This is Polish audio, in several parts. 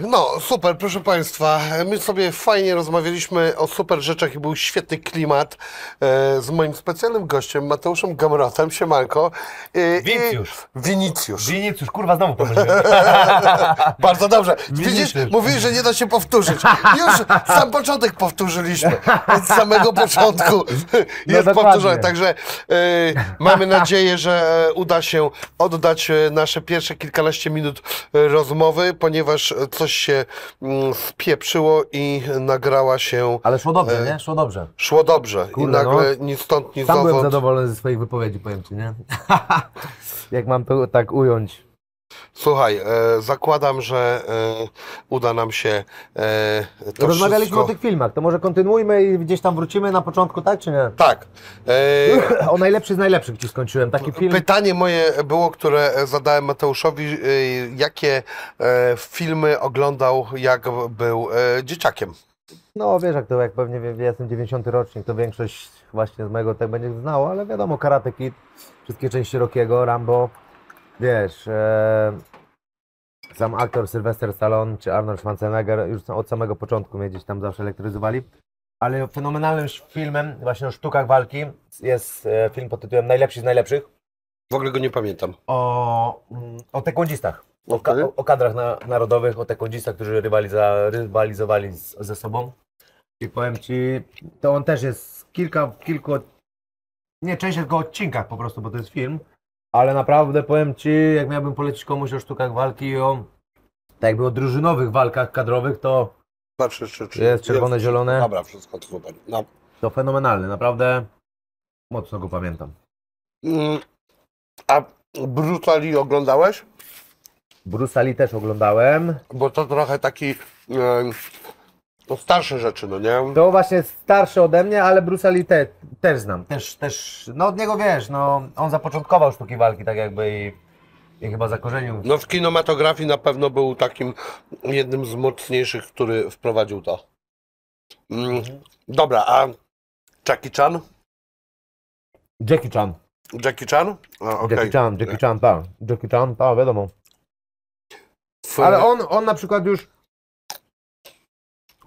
No, super, proszę Państwa. My sobie fajnie rozmawialiśmy o super rzeczach i był świetny klimat e, z moim specjalnym gościem Mateuszem Gamrotem, siemanko. E, i- Winicjusz. Winicjusz. Winicjusz, kurwa, znowu pomyliłem. Bardzo dobrze. Widzisz, mówiłeś, że nie da się powtórzyć. Już sam początek powtórzyliśmy. Od samego początku jest dokładnie. powtórzone. Także e, mamy nadzieję, że e, uda się oddać e, nasze pierwsze kilkanaście minut e, rozmowy, ponieważ coś się mm, spieprzyło i nagrała się. Ale szło dobrze, nie? Szło dobrze. Szło dobrze. I Kurde, nagle ni stąd, ni Sam byłem zowąd. zadowolony ze swoich wypowiedzi, powiem Ci, nie? Jak mam to tak ująć. Słuchaj, e, zakładam, że e, uda nam się e, to Rozmawialiśmy wszystko... o tych filmach, to może kontynuujmy i gdzieś tam wrócimy na początku, tak czy nie? Tak. E, O najlepszy z najlepszych Ci skończyłem, taki film. Pytanie moje było, które zadałem Mateuszowi, y, jakie e, filmy oglądał, jak był e, dzieciakiem. No wiesz, jak to, jak pewnie wie, jestem 90 rocznik, to większość właśnie z mojego tak będzie znało, ale wiadomo, Karate Kid, wszystkie części Rockiego, Rambo, wiesz, e, sam aktor Sylvester Stallone czy Arnold Schwarzenegger już od samego początku mnie gdzieś tam zawsze elektryzowali. Ale fenomenalnym filmem właśnie o sztukach walki jest e, film pod tytułem Najlepszy z najlepszych W ogóle go nie pamiętam. o, mm, o taekwondzistach. O, ka- Okej. o, o kadrach na, narodowych, o taekwondzistach, którzy rywaliza, rywalizowali z, ze sobą. I powiem Ci, to on też jest kilka, kilku, nie część tylko odcinkach po prostu, bo to jest film, ale naprawdę powiem Ci, jak miałbym polecić komuś o sztukach walki i o, tak jakby o drużynowych walkach kadrowych, to, Patrzę, czy, czy Jest czerwone, zielone. Dobra, wszystko super. No. to fenomenalny, naprawdę mocno go pamiętam. Mm, A Brutali oglądałeś? Bruce Lee też oglądałem. Bo to trochę taki... E, to starsze rzeczy, no nie? To właśnie starszy ode mnie, ale Bruce Lee te, też znam. Też, też, no od niego wiesz, no on zapoczątkował sztuki walki tak jakby i, i chyba zakorzenił. No w kinematografii na pewno był takim jednym z mocniejszych, który wprowadził to. Mm, dobra, a Jackie Chan? Jackie Chan. Jackie Chan? A, okej. Jackie Chan, Jackie Chan, tak. Jackie Chan, tak, wiadomo. Ale on, on na przykład już,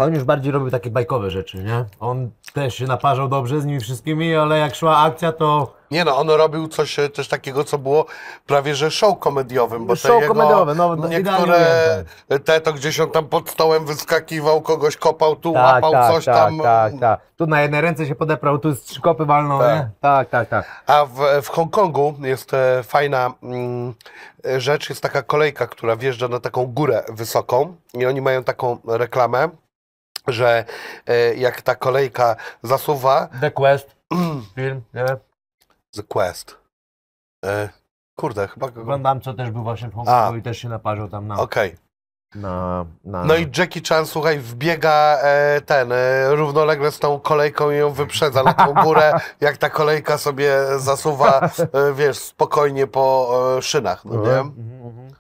on już bardziej robił takie bajkowe rzeczy, nie? On też się naparzał dobrze z nimi wszystkimi, ale jak szła akcja, to Nie no, on robił coś e, też takiego, co było prawie że show komediowym, bo Show te jego, komediowe, no, no, niektóre ujęte. te to gdzieś on tam pod stołem wyskakiwał, kogoś kopał, tu tak, łapał tak, coś tak, tam. tak, tak. Tu na jednej ręce się podeprał, tu z trzy kopy walnął, Tak. nie? Tak, tak, tak. A w, w Hongkongu jest e, fajna mm, e, rzecz, jest taka kolejka, która wjeżdża na taką górę wysoką i oni mają taką reklamę, że e, jak ta kolejka zasuwa, The Quest, film, nie? The Quest. E, kurde, chyba go... Oglądam, co też był właśnie w. Hongkongu i też się naparzył tam na... Okej. na, na... No i Jackie Chan, słuchaj, wbiega e, ten, e, równolegle z tą kolejką i ją wyprzedza na tą górę, jak ta kolejka sobie zasuwa, e, wiesz, spokojnie po e, szynach, no nie? Mhm, mhm.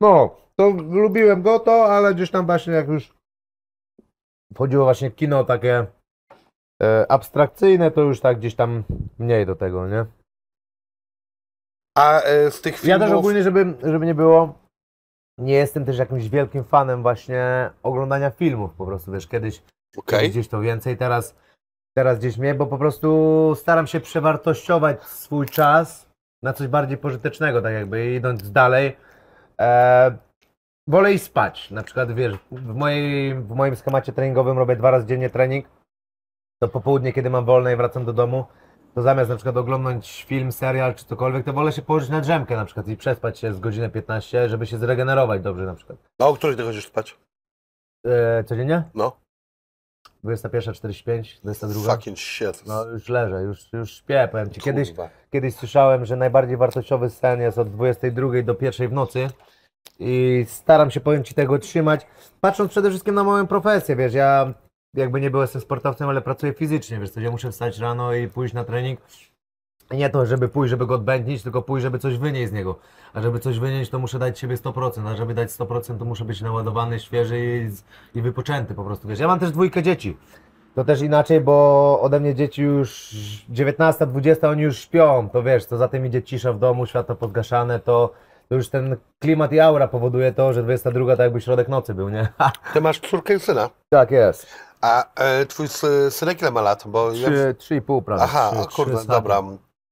No, to lubiłem go to, ale gdzieś tam właśnie jak już wchodziło właśnie kino takie e, abstrakcyjne, to już tak gdzieś tam mniej do tego, nie? A e, z tych Ja filmów... też ogólnie, żeby, żeby nie było, nie jestem też jakimś wielkim fanem właśnie oglądania filmów po prostu, wiesz, kiedyś Okej. Kiedyś gdzieś to więcej, teraz, teraz gdzieś mnie, bo po prostu staram się przewartościować swój czas na coś bardziej pożytecznego, tak jakby idąc dalej. E, wolę iść spać. Na przykład, wiesz, w, mojej, w moim schemacie treningowym robię dwa razy dziennie trening. To po południe, kiedy mam wolne i wracam do domu, to zamiast na przykład oglądać film, serial czy cokolwiek, to wolę się położyć na drzemkę na przykład i przespać się z godzinę 15, żeby się zregenerować dobrze na przykład. A o której ty chodzisz spać? E, codziennie? No. 21.45, 22. Fucking shit. No już leżę, już, już śpię, powiem Ci. Kiedyś, Kurwa. kiedyś słyszałem, że najbardziej wartościowy sen jest od 22 do 1 w nocy i staram się, powiem Ci, tego trzymać, patrząc przede wszystkim na moją profesję, wiesz, ja jakby nie byłem sportowcem, ale pracuję fizycznie, wiesz, co, ja muszę wstać rano i pójść na trening. Nie to, żeby pójść, żeby go odbędnić, tylko pójść, żeby coś wynieść z niego. A żeby coś wynieść, to muszę dać siebie 100%, a żeby dać 100%, to muszę być naładowany, świeży i, i wypoczęty po prostu, wiesz. Ja mam też dwójkę dzieci. To też inaczej, bo ode mnie dzieci już 19, 20, oni już śpią, to wiesz, to zatem idzie cisza w domu, światło podgaszane, to to już ten klimat i aura powoduje to, że 22 to jakby środek nocy był, nie? Ty masz córkę i syna. tak jest. A e, twój sy- synek ile ma lat? Bo ja... Trzy, trzy i pół prawie. Aha, trzy, o kurde, trzy z hakiem. dobra.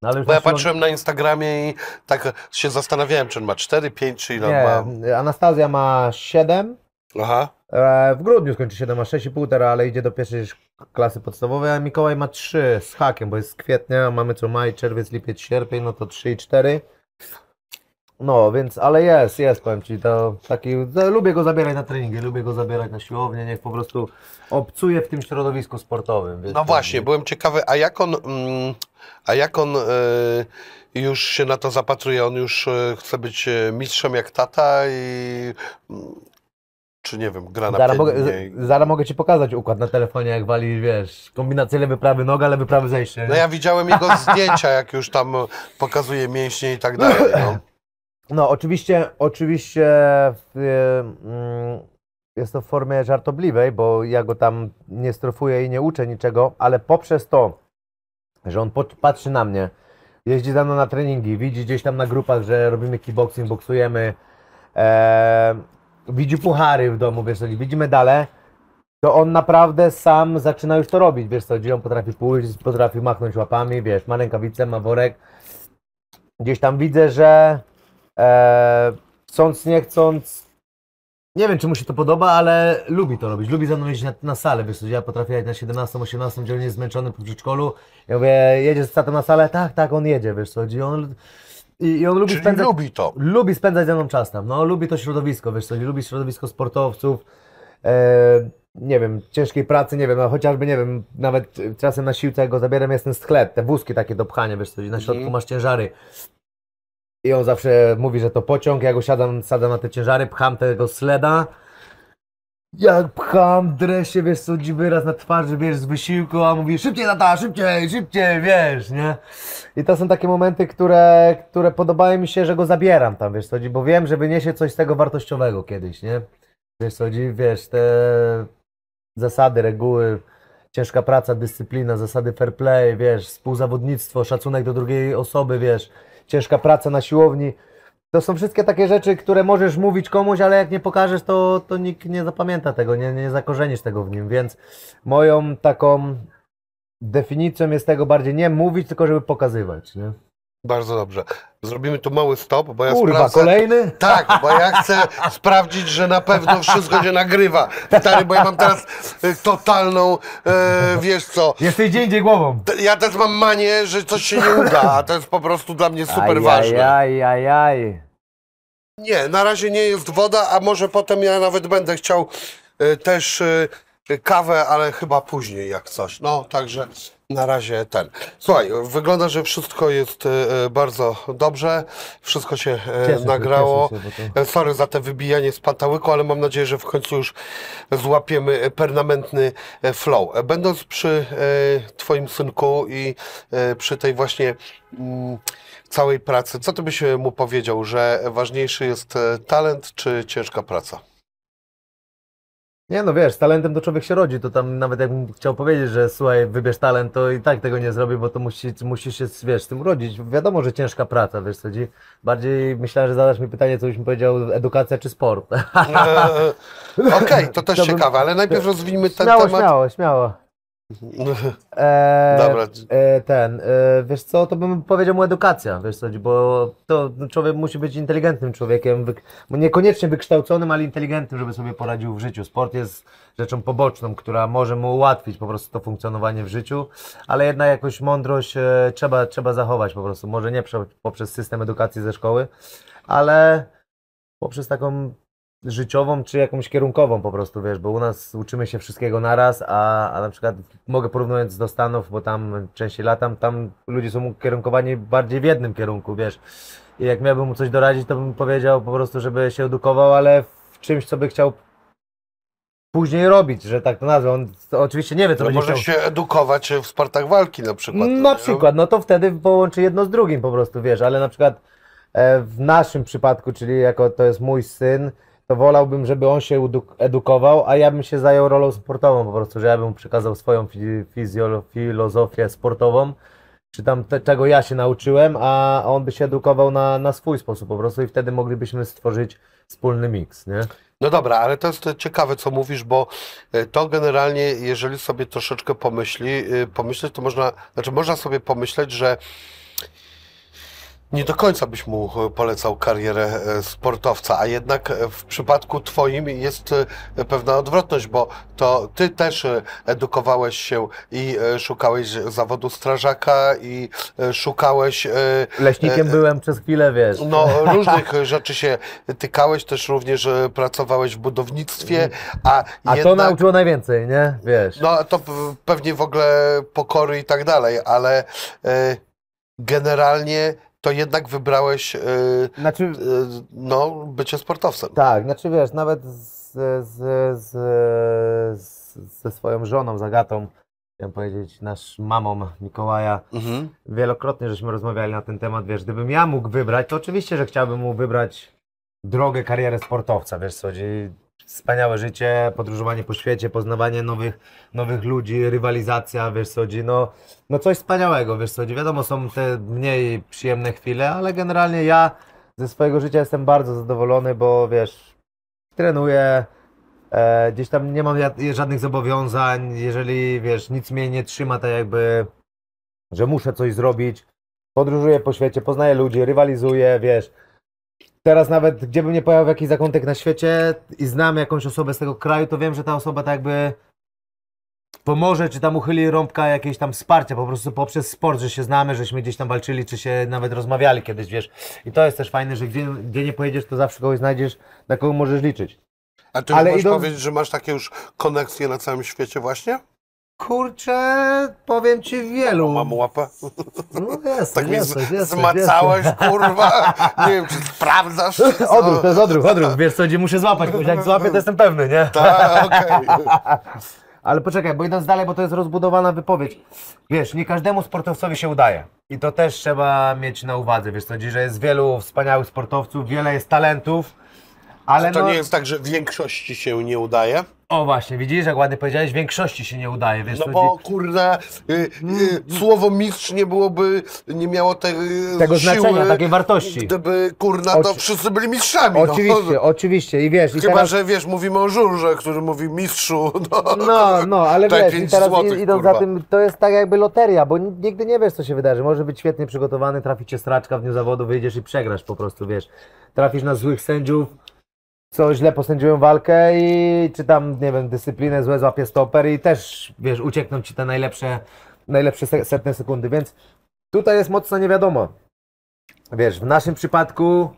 No, Bo ja patrzyłem na Instagramie i tak się zastanawiałem, czy on ma 4, 5, czy ile on ma. Nie, Anastazja ma 7, Aha. e, w grudniu skończy 7, ma 6,5 teraz, ale idzie do pierwszej sz- klasy podstawowej, a Mikołaj ma 3 z hakiem, bo jest z kwietnia, mamy co maj, czerwiec, lipiec, sierpień, no to 3 i 4. No, więc, ale jest, jest, powiem Ci, to taki, no, lubię go zabierać na treningi, lubię go zabierać na siłownię, niech po prostu obcuje w tym środowisku sportowym. wiesz, No to- właśnie, byłem ciekawy, a jak on, mm, a jak on e, już się na to zapatruje? On już e, chce być e, mistrzem jak tata i mm, czy nie wiem, gra na Zaraz mogę, zaraz mogę Ci pokazać układ na telefonie, jak wali, wiesz, kombinację lewy, prawy noga, lewy, prawy zejście. No ja widziałem jego zdjęcia, jak już tam pokazuje mięśnie i tak dalej. No. No, oczywiście, oczywiście w, mm, jest to w formie żartobliwej, bo ja go tam nie strofuję i nie uczę niczego, ale poprzez to, że on patrzy na mnie, jeździ za mną na treningi, widzi gdzieś tam na grupach, że robimy kickboxing, boksujemy, e, widzi puchary w domu, wiesz co, widzi medale, to on naprawdę sam zaczyna już to robić, wiesz co, gdzie on potrafi pójść, potrafi machnąć łapami, wiesz, ma rękawice, ma worek. Gdzieś tam widzę, że e, chcąc, nie chcąc, nie wiem, czy mu się to podoba, ale lubi to robić. Lubi ze mną jeździć na, na salę, wiesz, co, ja potrafię jechać na 17, 18, gdzie on jest zmęczony po przedszkolu. Ja mówię, jedziesz z tatą na salę? Tak, tak, on jedzie, wiesz co, i on, i, i on lubi Czyli spędzać... lubi to. Lubi spędzać ze mną czas tam. No, lubi to środowisko, wiesz co, lubi środowisko sportowców. E, nie wiem, ciężkiej pracy, nie wiem, no chociażby, nie wiem, nawet czasem na siłce jak go zabieram jest ten sklep, te wózki takie do pchania, wiesz co, na środku Mhm. masz ciężary. I on zawsze mówi, że to pociąg, ja go siadam, sadzam na te ciężary, pcham tego sleda. Jak pcham, dresie, wiesz co, wyraz na twarzy, wiesz, z wysiłku, a mówi szybciej tata, szybciej, szybciej, wiesz, nie? I to są takie momenty, które, które podobają mi się, że go zabieram tam, wiesz co, bo wiem, że wyniesie coś z tego wartościowego kiedyś, nie? Wiesz co, wiesz, te zasady, reguły, ciężka praca, dyscyplina, zasady fair play, wiesz, współzawodnictwo, szacunek do drugiej osoby, wiesz, ciężka praca na siłowni. To są wszystkie takie rzeczy, które możesz mówić komuś, ale jak nie pokażesz, to, to nikt nie zapamięta tego, nie, nie zakorzenisz tego w nim, więc moją taką definicją jest tego bardziej nie mówić, tylko żeby pokazywać, nie? Bardzo dobrze. Zrobimy tu mały stop, bo ja Kurwa, sprawdzę. kolejny? Tak, bo ja chcę sprawdzić, że na pewno wszystko się nagrywa. Stary, bo ja mam teraz e, totalną, e, wiesz co, Jesteś gdzie indziej głową. ja też mam manię, że coś się nie uda, a to jest po prostu dla mnie super ważne. Aj, aj, aj. Nie, na razie nie jest woda, a może potem ja nawet będę chciał e, też e, kawę, ale chyba później jak coś. No, także na razie ten. Słuchaj, wygląda, że wszystko jest e, e, bardzo dobrze, wszystko się e, Cieszę się, nagrało. cieszę się, E, Sorry za te wybijanie z pantałyku, ale mam nadzieję, że w końcu już złapiemy permanentny flow. Będąc przy Twoim synku i przy tej właśnie mm, całej pracy, co Ty byś mu powiedział, że ważniejszy jest talent czy ciężka praca? Nie no wiesz, z talentem to człowiek się rodzi, to tam nawet jakbym chciał powiedzieć, że słuchaj, wybierz talent, to i tak tego nie zrobię, bo to musi, musisz się, wiesz, z tym urodzić. Wiadomo, że ciężka praca, wiesz co. Bardziej myślałem, że zadasz mi pytanie, co byś mi powiedział, edukacja czy sport. E, Okej, to też To bym- ciekawe, ale najpierw rozwijmy ten śmiało, temat. śmiało, śmiało. Eee, Dobra. E, ten, e, wiesz co, to bym powiedział mu edukacja, wiesz co, bo to no, człowiek musi być inteligentnym człowiekiem, wyk- niekoniecznie wykształconym, ale inteligentnym, żeby sobie poradził w życiu. Sport jest rzeczą poboczną, która może mu ułatwić po prostu to funkcjonowanie w życiu, ale jednak jakąś mądrość e, trzeba, trzeba zachować po prostu. Może nie prze, poprzez system edukacji ze szkoły, ale poprzez taką życiową czy jakąś kierunkową po prostu, wiesz, bo u nas uczymy się wszystkiego naraz, a, a na przykład mogę porównując do Stanów, bo tam częściej latam, tam ludzie są ukierunkowani bardziej w jednym kierunku, wiesz. I jak miałbym mu coś doradzić, to bym powiedział po prostu, żeby się edukował, ale w czymś, co by chciał później robić, że tak to nazwę. On to oczywiście nie wie, co No będzie może chciał. się edukować w sportach walki na przykład. Na nie? przykład, no to wtedy połączy jedno z drugim po prostu, wiesz, ale na przykład e, w naszym przypadku, czyli jako to jest mój syn, to wolałbym, żeby on się edu- edukował, a ja bym się zajął rolą sportową po prostu, że ja bym przekazał swoją filozofię sportową, czy tam te, czego ja się nauczyłem, a on by się edukował na, na swój sposób po prostu i wtedy moglibyśmy stworzyć wspólny miks, nie? No dobra, ale to jest ciekawe, co mówisz, bo e, to generalnie, jeżeli sobie troszeczkę pomyśli, y, pomyśleć, to można, znaczy można sobie pomyśleć, że nie do końca byś mu e, polecał karierę e, sportowca, a jednak e, w przypadku Twoim jest pewna odwrotność, bo to Ty też edukowałeś się i szukałeś zawodu strażaka i szukałeś Leśnikiem E, byłem przez chwilę, wiesz. no, różnych rzeczy się tykałeś, też również pracowałeś w budownictwie, a, a to jednak, nauczyło najwięcej, nie? Wiesz. no to pewnie w ogóle pokory i tak dalej, ale e, generalnie to jednak wybrałeś e, Znaczy, e, no, bycie sportowcem. Tak, znaczy wiesz, nawet z, z, z, z, ze swoją żoną, Zagatą, chciałem powiedzieć, nasz mamą Mikołaja, Mhm. wielokrotnie żeśmy rozmawiali na ten temat, wiesz, gdybym ja mógł wybrać, to oczywiście, że chciałbym mu wybrać drogę, karierę sportowca, wiesz co, wspaniałe życie, podróżowanie po świecie, poznawanie nowych, nowych ludzi, rywalizacja, wiesz co, no, no coś wspaniałego, wiesz co, wiadomo, są te mniej przyjemne chwile, ale generalnie ja ze swojego życia jestem bardzo zadowolony, bo wiesz, trenuję, e, gdzieś tam nie mam żadnych zobowiązań, jeżeli wiesz, nic mnie nie trzyma, tak jakby, że muszę coś zrobić. Podróżuję po świecie, poznaję ludzi, rywalizuję, wiesz. Teraz nawet gdzie bym nie w jakiś zakątek na świecie i znam jakąś osobę z tego kraju, to wiem, że ta osoba tak jakby pomoże, czy tam uchyli rąbka jakieś tam wsparcia, po prostu poprzez sport, że się znamy, żeśmy gdzieś tam walczyli, czy się nawet rozmawiali kiedyś, wiesz. I to jest też fajne, że gdzie, gdzie nie pojedziesz, to zawsze kogoś znajdziesz, na kogo możesz liczyć. A ty Ale możesz idąc- powiedzieć, że masz takie już koneksje na całym świecie właśnie? Kurczę, powiem ci wielu. Mam łapę? No jest, Tak jest, z- jest, jest, zmacałeś, kurwa. Nie wiem, czy sprawdzasz. czy? Odruch, to jest odruch, odruch. Wiesz co, gdzie muszę złapać, bo jak złapię, to jestem pewny, nie? Tak, okej. Ale poczekaj, bo idąc dalej, bo to jest rozbudowana wypowiedź. Wiesz, nie każdemu sportowcowi się udaje. I to też trzeba mieć na uwadze, wiesz co, że jest wielu wspaniałych sportowców, wiele jest talentów, ale To no... nie jest tak, że w większości się nie udaje? O właśnie, widzisz, jak ładnie powiedziałeś, większości się nie udaje, wiesz No co, bo kurde, y, y, słowo mistrz nie byłoby, nie miało te, y, tego siły, znaczenia, takiej wartości. Gdyby kurna, to Oczy- wszyscy byli mistrzami. Oczywiście, No. oczywiście i wiesz, i Chyba, teraz... że wiesz, mówimy o żurze, który mówi mistrzu. No, No, no, ale Daj wiesz, i pięć teraz złotych, i- idąc kurwa. za tym, to jest tak jakby loteria, bo n- nigdy nie wiesz, co się wydarzy. Może być świetnie przygotowany, traficie straczka w dniu zawodu, wyjdziesz i przegrasz po prostu, wiesz. Trafisz na złych sędziów, co źle posędziują walkę i czy tam, nie wiem, dyscyplinę złe złapie stoper i też, wiesz, uciekną ci te najlepsze, najlepsze se- setne sekundy, więc tutaj jest mocno nie wiadomo. Wiesz, w naszym przypadku,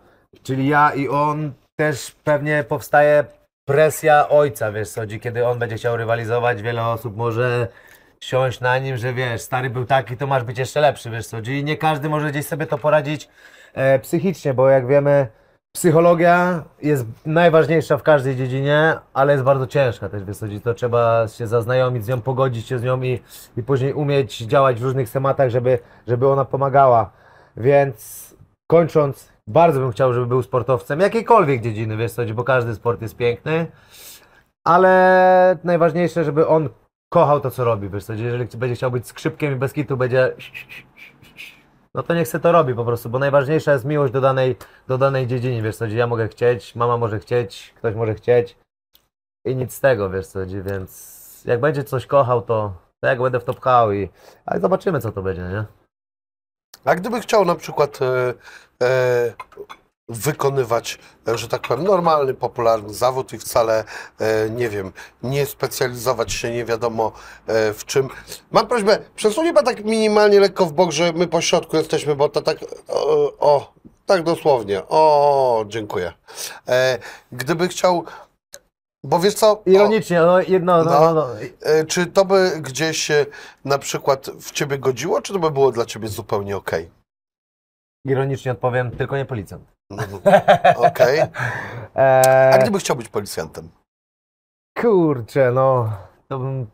czyli ja i on, też pewnie powstaje presja ojca, wiesz, co chodzi, kiedy on będzie chciał rywalizować, wiele osób może siąść na nim, że wiesz, stary był taki, to masz być jeszcze lepszy, wiesz co chodzi, i nie każdy może gdzieś sobie to poradzić e, psychicznie, bo jak wiemy, psychologia jest najważniejsza w każdej dziedzinie, ale jest bardzo ciężka też, chodzi, to trzeba się zaznajomić z nią, pogodzić się z nią i, i później umieć działać w różnych tematach, żeby, żeby ona pomagała, więc kończąc, bardzo bym chciał, żeby był sportowcem jakiejkolwiek dziedziny, wiesz co, bo każdy sport jest piękny, ale najważniejsze, żeby on kochał to, co robi, wiesz co, jeżeli będzie chciał być skrzypkiem i bez kitu będzie no to niech se to robi po prostu, bo najważniejsza jest miłość do danej, do danej dziedziny, wiesz co, ja mogę chcieć, mama może chcieć, ktoś może chcieć i nic z tego, wiesz co, więc jak będzie coś kochał, to, to jak będę w to pchał i, ale zobaczymy, co to będzie, nie? A gdyby chciał na przykład e, e, wykonywać, że tak powiem, normalny, popularny zawód i wcale, e, nie wiem, nie specjalizować się nie wiadomo e, w czym. Mam prośbę, przesunie Pan tak minimalnie lekko w bok, że my po środku jesteśmy, bo to tak, o, o tak dosłownie, o, dziękuję. E, gdyby chciał, bo wiesz co, o, Ironicznie, no jedno, no, no, no. e, czy to by gdzieś na przykład w Ciebie godziło, czy to by było dla Ciebie zupełnie okej? ironicznie odpowiem, tylko nie policjant. Okej. A Eee, gdyby chciał być policjantem? kurczę, no, to bym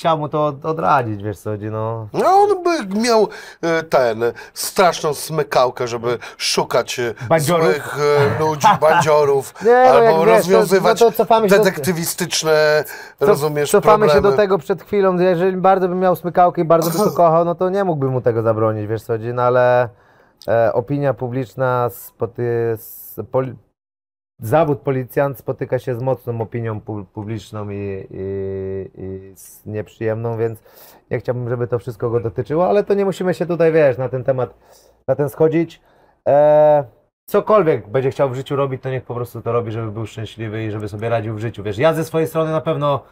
chciał mu to od- odradzić, wiesz co no. No on by miał e, ten, straszną smykałkę, żeby szukać e, Bandziorów? złych e, ludzi, bandziorów, Nie, no albo wiesz, to- rozwiązywać no to się do- detektywistyczne, rozumiesz, Cofamy się problemy. do tego przed chwilą, jeżeli bardzo bym miał smykałkę i bardzo by to kochał, no to nie mógłbym mu tego zabronić, wiesz co no ale e, opinia publiczna, spoty, z, zawód policjant spotyka się z mocną opinią pu, publiczną i, i, i z nieprzyjemną, więc nie chciałbym, żeby to wszystko go dotyczyło, ale to nie musimy się tutaj, wiesz, na ten temat, na ten schodzić. E, cokolwiek będzie chciał w życiu robić, to niech po prostu to robi, żeby był szczęśliwy i żeby sobie radził w życiu. Wiesz, ja ze swojej strony na pewno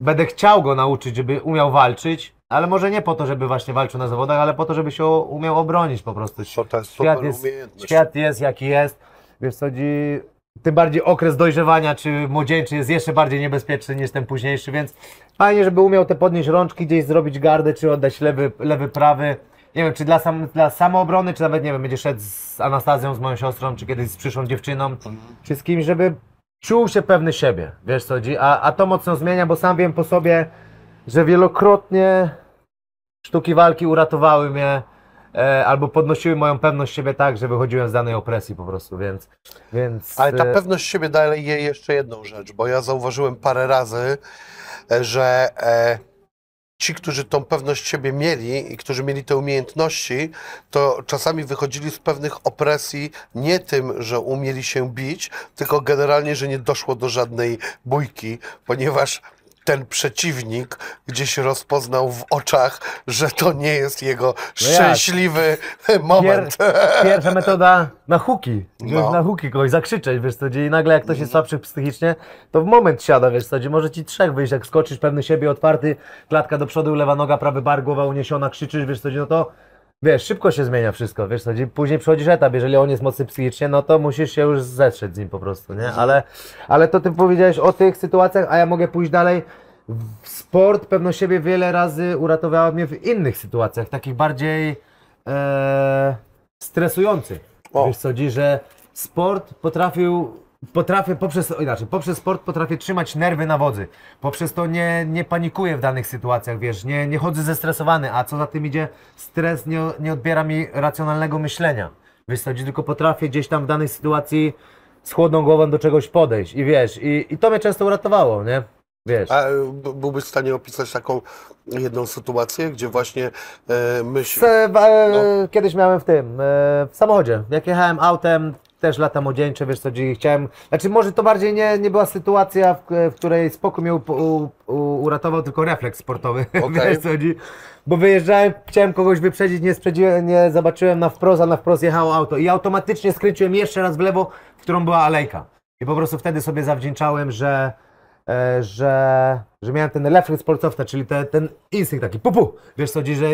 będę chciał go nauczyć, żeby umiał walczyć, ale może nie po to, żeby właśnie walczył na zawodach, ale po to, żeby się umiał obronić po prostu. To, to jest Świat jest, świat jest jaki jest. Wiesz co, chodzi, tym bardziej okres dojrzewania czy młodzieńczy jest jeszcze bardziej niebezpieczny niż ten późniejszy, więc fajnie, żeby umiał te podnieść rączki, gdzieś zrobić gardę, czy oddać lewy, lewy prawy. Nie wiem, czy dla, sam, dla samoobrony, czy nawet, nie wiem, będzie szedł z Anastazją, z moją siostrą, czy kiedyś z przyszłą dziewczyną, czy z kimś, żeby czuł się pewny siebie, wiesz co chodzi, a, a to mocno zmienia, bo sam wiem po sobie, że wielokrotnie sztuki walki uratowały mnie, e, albo podnosiły moją pewność siebie tak, że wychodziłem z danej opresji po prostu, więc... więc Ale ta e, pewność siebie daje jeszcze jedną rzecz, bo ja zauważyłem parę razy, e, że e, ci, którzy tą pewność siebie mieli i którzy mieli te umiejętności, to czasami wychodzili z pewnych opresji nie tym, że umieli się bić, tylko generalnie, że nie doszło do żadnej bójki, ponieważ ten przeciwnik gdzieś rozpoznał w oczach, że to nie jest jego jak? szczęśliwy moment. Pierwsza metoda na huki. No. na huki kogoś, zakrzyczeć, wiesz co, gdzie i nagle jak ktoś jest słabszy psychicznie, to w moment siada, wiesz co, gdzie może ci trzech wyjść, jak skoczysz pewny siebie, otwarty, klatka do przodu, lewa noga, prawy bar, głowa uniesiona, krzyczysz, wiesz co, gdzie, no to wiesz, szybko się zmienia wszystko, wiesz co, gdzie później przychodzisz etap, jeżeli on jest mocny psychicznie, no to musisz się już zetrzeć z nim po prostu, nie, ale, ale to ty powiedziałeś o tych sytuacjach, a ja mogę pójść dalej, sport pewno siebie wiele razy uratowała mnie w innych sytuacjach, takich bardziej e, stresujących. O. Wiesz co, chodzi, że sport potrafił, potrafię poprzez, inaczej, poprzez sport potrafię trzymać nerwy na wodzy. Poprzez to nie, nie panikuję w danych sytuacjach, wiesz, nie, nie chodzę zestresowany, a co za tym idzie, stres nie, nie odbiera mi racjonalnego myślenia. Chodzi, tylko potrafię gdzieś tam w danej sytuacji z chłodną głową do czegoś podejść i wiesz, i, i to mnie często uratowało, nie? Wiesz. A byłbyś w stanie opisać taką jedną sytuację, gdzie właśnie e, myśl... Se, e, No. Kiedyś miałem w tym, e, w samochodzie. Jak jechałem autem, też lata młodzieńcze, wiesz co, gdzie chciałem. Znaczy, może to bardziej nie, nie była sytuacja, w, w której spokój mnie u, u, u, uratował, tylko refleks sportowy. Okej. wiesz co chodzi? Bo wyjeżdżałem, chciałem kogoś wyprzedzić, nie, nie zobaczyłem na wprost, a na wprost jechało auto. I automatycznie skręciłem jeszcze raz w lewo, w którą była alejka. I po prostu wtedy sobie zawdzięczałem, że, e, że, że miałem ten refleks sportowca, czyli te, ten instynkt taki pupu. Wiesz co że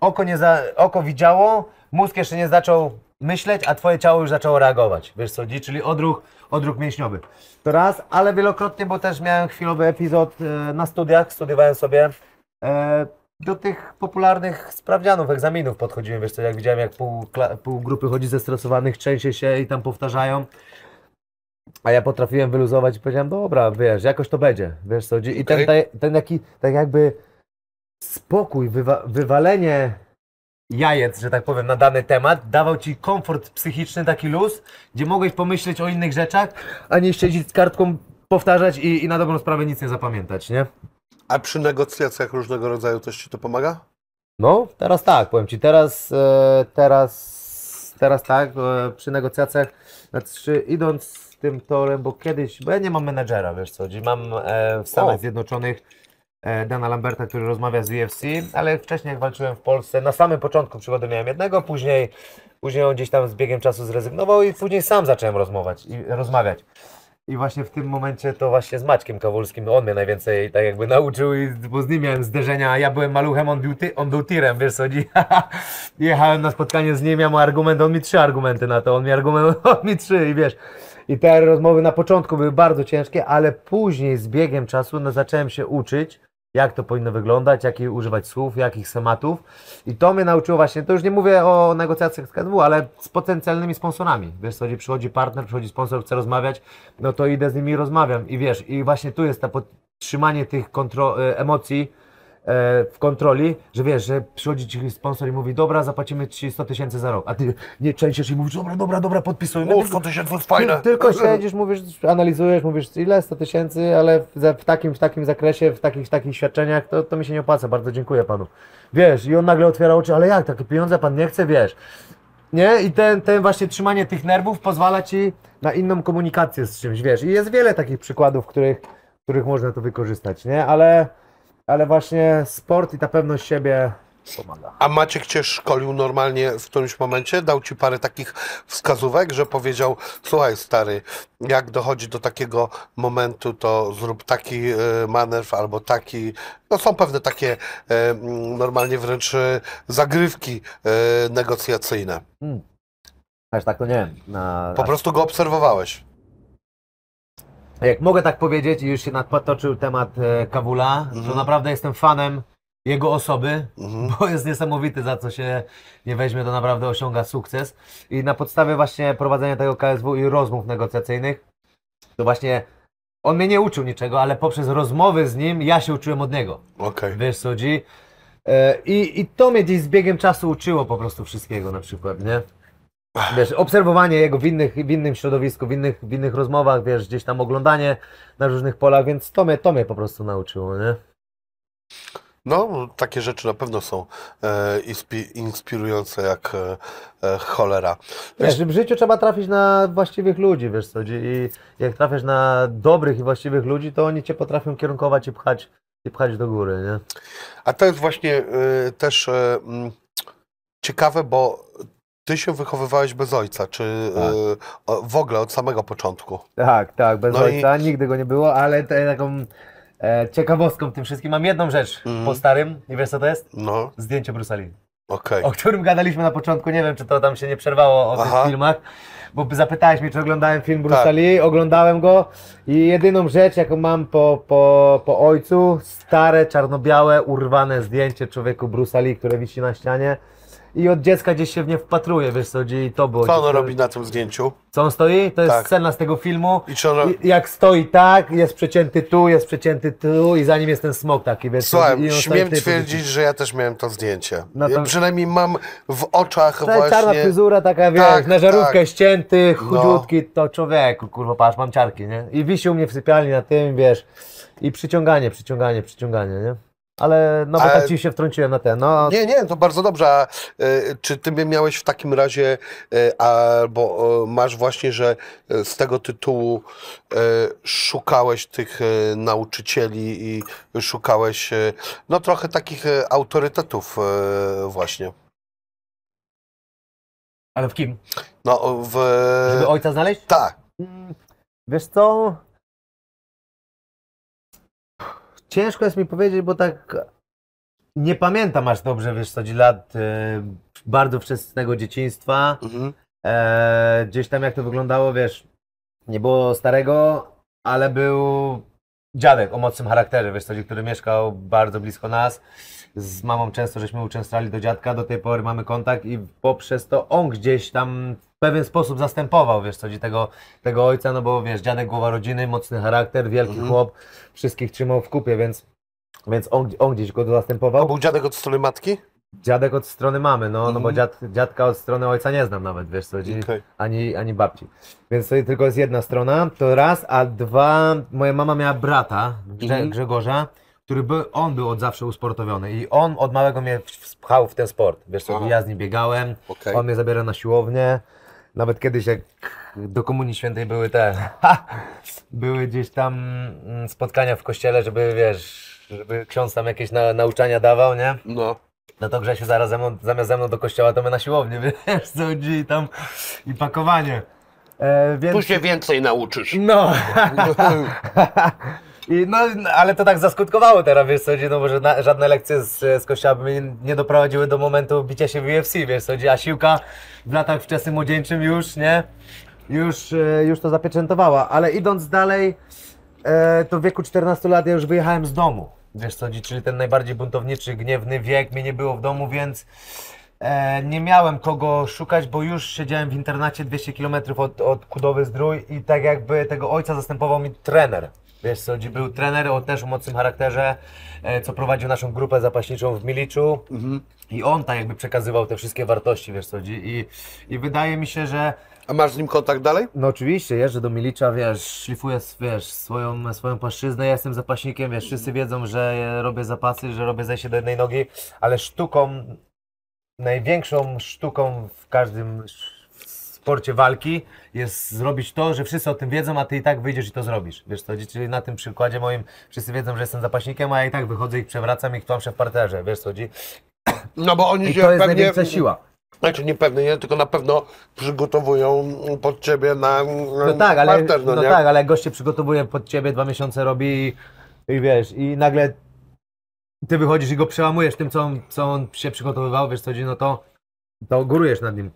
oko, nie za, oko widziało, mózg jeszcze nie zaczął myśleć, a twoje ciało już zaczęło reagować. Wiesz co czyli odruch, odruch mięśniowy. To raz, ale wielokrotnie, bo też miałem chwilowy epizod e, na studiach, studiowałem sobie e, do tych popularnych sprawdzianów, egzaminów podchodziłem, wiesz co, jak widziałem jak pół, pół grupy chodzi zestresowanych, trzęsie się i tam powtarzają. A ja potrafiłem wyluzować i powiedziałem, dobra, wiesz, jakoś to będzie, wiesz co, i ten, Okej. ten, ten jaki, tak jakby spokój, wywa wywalenie jajec, że tak powiem, na dany temat, dawał ci komfort psychiczny, taki luz, gdzie mogłeś pomyśleć o innych rzeczach, a nie siedzieć z kartką, powtarzać i, i na dobrą sprawę nic nie zapamiętać, nie? A przy negocjacjach różnego rodzaju coś ci to pomaga? No, teraz tak, powiem Ci, teraz, e, teraz, teraz tak, e, przy negocjacjach, znaczy idąc tym torem, bo kiedyś, bo ja nie mam menedżera, wiesz co, mam e, w Stanach O. Zjednoczonych Dana Lamberta, który rozmawia z UFC, ale wcześniej jak walczyłem w Polsce, na samym początku przygody miałem jednego, później, później on gdzieś tam z biegiem czasu zrezygnował i później sam zacząłem rozmawiać i rozmawiać. I właśnie w tym momencie to właśnie z Maćkiem Kawulskim, on mnie najwięcej tak jakby nauczył, i, bo z nim miałem zderzenia, ja byłem maluchem, on był, ty, on był tirem, wiesz co? Jechałem na spotkanie z nim, ja mu argument, on mi trzy argumenty na to, on mi argument, on mi trzy i wiesz. I te rozmowy na początku były bardzo ciężkie, ale później z biegiem czasu no, zacząłem się uczyć, jak to powinno wyglądać, jakich używać słów, jakich schematów. I to mnie nauczyło właśnie, to już nie mówię o negocjacjach z KDW, ale z potencjalnymi sponsorami. Wiesz, co, przychodzi partner, przychodzi sponsor, chce rozmawiać, no to idę z nimi i rozmawiam. I wiesz, i właśnie tu jest to podtrzymanie tych kontro- e, emocji, w kontroli, że wiesz, że przychodzi ci sponsor i mówi, dobra, zapłacimy ci 100 tysięcy za rok, a ty nie częściesz i mówisz, dobra, dobra, dobra, podpisujmy. O, 100 tysięcy jest fajne. Ty, tylko siedzisz, mówisz, analizujesz, mówisz, ile 100 tysięcy, ale w, takim, w takim zakresie, w takich, w takich świadczeniach, to, to mi się nie opłaca, bardzo dziękuję panu. Wiesz, i on nagle otwiera oczy, ale jak, takie pieniądze pan nie chce, wiesz. Nie? I ten, ten właśnie trzymanie tych nerwów pozwala ci na inną komunikację z czymś, wiesz. I jest wiele takich przykładów, w których, w których można to wykorzystać, nie? Ale, ale właśnie sport i ta pewność siebie pomaga. A Maciek cię szkolił normalnie w którymś momencie? Dał ci parę takich wskazówek, że powiedział, słuchaj stary, jak dochodzi do takiego momentu, to zrób taki e, manewr albo taki. No są pewne takie e, mm, normalnie wręcz e, zagrywki negocjacyjne. Aż tak to nie wiem. Na, Po prostu go obserwowałeś. Jak mogę tak powiedzieć, i już się nadpotoczył temat e, Kawula, to Mhm. naprawdę jestem fanem jego osoby, Mhm. bo jest niesamowity, za co się nie weźmie, to naprawdę osiąga sukces. I na podstawie właśnie prowadzenia tego KSW i rozmów negocjacyjnych, to właśnie on mnie nie uczył niczego, ale poprzez rozmowy z nim ja się uczyłem od niego. Okej. Wiesz co? E, I, I to mnie gdzieś z biegiem czasu uczyło po prostu wszystkiego na przykład, nie? Wiesz, obserwowanie jego w, innych, w innym środowisku, w innych, w innych rozmowach, wiesz, gdzieś tam oglądanie na różnych polach, więc to mnie, to mnie po prostu nauczyło, nie? No, takie rzeczy na pewno są e, inspi- inspirujące jak e, e, cholera. Wiesz, w życiu trzeba trafić na właściwych ludzi, wiesz co? I jak trafisz na dobrych i właściwych ludzi, to oni cię potrafią kierunkować i pchać, i pchać do góry, nie? A to jest właśnie e, też mm, ciekawe, bo ty się wychowywałeś bez ojca, czy e, o- w ogóle od samego początku. Tak, tak, bez No i- ojca, nigdy go nie było, ale te, taką e, ciekawostką w tym wszystkim mam jedną rzecz Mhm. po starym, i wiesz co to jest? No, Zdjęcie Brusali. okej. o którym gadaliśmy na początku, nie wiem czy to tam się nie przerwało o Aha. Tak. tych filmach, bo zapytałeś mnie czy oglądałem film Bruce Lee, oglądałem go i jedyną rzecz jaką mam po, po, po ojcu, stare, czarno-białe, urwane zdjęcie człowieku Bruce Lee, które wisi na ścianie i od dziecka gdzieś się w nie wpatruje, wiesz co, gdzie i to było. Co on robi na tym zdjęciu? Co on stoi? To jest Tak. scena z tego filmu. I czy on I, jak stoi tak, jest przecięty tu, jest przecięty tu i za nim jest ten smok taki, wiesz co, Słuchaj, i on stoi w śmiem tej twierdzić, że ja też miałem to zdjęcie. No to- Ja przynajmniej mam w oczach Ta czarna właśnie... fryzura taka, wiesz, Tak, na żarówkę tak. ścięty, No. chudziutki, to człowieku, kurwa, patrz, mam ciarki, nie? I wisi u mnie w sypialni na tym, wiesz, i przyciąganie, przyciąganie, przyciąganie, nie? Ale, no bo tak ci się wtrąciłem na ten, no, Nie, nie, to bardzo dobrze. A e, czy ty miałeś w takim razie, e, albo e, masz właśnie, że z tego tytułu szukałeś tych nauczycieli i szukałeś, no trochę takich autorytetów właśnie. ale w kim? No w... Żeby ojca znaleźć? Tak. Mm, Wiesz co? Ciężko jest mi powiedzieć, bo tak nie pamiętam aż dobrze, wiesz co, lat e, bardzo wczesnego dzieciństwa. Mhm. E, gdzieś tam jak to wyglądało, wiesz, nie było starego, ale był dziadek o mocnym charakterze, wiesz, co, który mieszkał bardzo blisko nas. Z mamą często żeśmy uczęszczali do dziadka, do tej pory mamy kontakt i poprzez to on gdzieś tam w pewien sposób zastępował, wiesz, co, tego, tego ojca, no bo wiesz, dziadek głowa rodziny, mocny charakter, wielki Mhm. chłop, wszystkich trzymał w kupie, więc, więc on, on gdzieś go zastępował. był dziadek od strony matki? Dziadek od strony mamy, no, no bo Mhm. dziad, dziadka od strony ojca nie znam nawet, wiesz co, Okej. ani, ani babci. Więc to tylko jest jedna strona, to raz, a dwa, moja mama miała brata, Grze, Mhm. Grzegorza, który był, on był od zawsze usportowiony i on od małego mnie wpchał w ten sport, wiesz co, Aha. ja z nim biegałem, Okej. on mnie zabiera na siłownię, nawet kiedyś jak do Komunii Świętej były te, były gdzieś tam mm, spotkania w kościele, żeby wiesz, żeby ksiądz tam jakieś na, nauczania dawał, nie? No. No to Grzesiu zaraz ze mną, zamiast ze mną do kościoła, to my na siłownię, wiesz, co chodzi i tam i pakowanie. E, więc... Tu się więcej nauczysz. No. I no, ale to tak zaskutkowało teraz, wiesz co, no bo żadna, żadne lekcje z, z kościoła by nie doprowadziły do momentu bicia się w UFC, wiesz co, a siłka w latach wczesnym młodzieńczym już, nie? Już, e, już to zapieczętowała, ale idąc dalej, e, to w wieku 14 lat ja już wyjechałem z domu, wiesz co, czyli ten najbardziej buntowniczy, gniewny wiek, mnie nie było w domu, więc E, nie miałem kogo szukać, bo już siedziałem w internacie 200 km od, od Kudowy Zdrój i tak jakby tego ojca zastępował mi trener. Wiesz co, był trener o też o mocnym charakterze, e, co prowadził naszą grupę zapaśniczą w Miliczu i on tak jakby przekazywał te wszystkie wartości, wiesz co, i, i wydaje mi się, że A masz z nim kontakt dalej? no oczywiście, jeżdżę do Milicza, wiesz, szlifuję, wiesz, swoją, swoją płaszczyznę, ja jestem zapaśnikiem, wiesz, wszyscy wiedzą, że robię zapasy, że robię zejście do jednej nogi, ale sztuką, największą sztuką w każdym sporcie walki jest zrobić to, że wszyscy o tym wiedzą, a ty i tak wyjdziesz i to zrobisz. Wiesz co, czyli na tym przykładzie moim wszyscy wiedzą, że jestem zapaśnikiem, a ja i tak wychodzę i przewracam ich tłamszę w parterze, wiesz co? No bo oni I się to jest pewnie... największa siła. Znaczy nie pewnie, nie, tylko na pewno przygotowują pod ciebie na No tak, ale, parter, no, no nie? tak, ale gość się przygotowuje pod ciebie, dwa miesiące robi i, i wiesz, i nagle ty wychodzisz i go przełamujesz tym, co on, co on się przygotowywał, wiesz co, no to, to górujesz nad nim.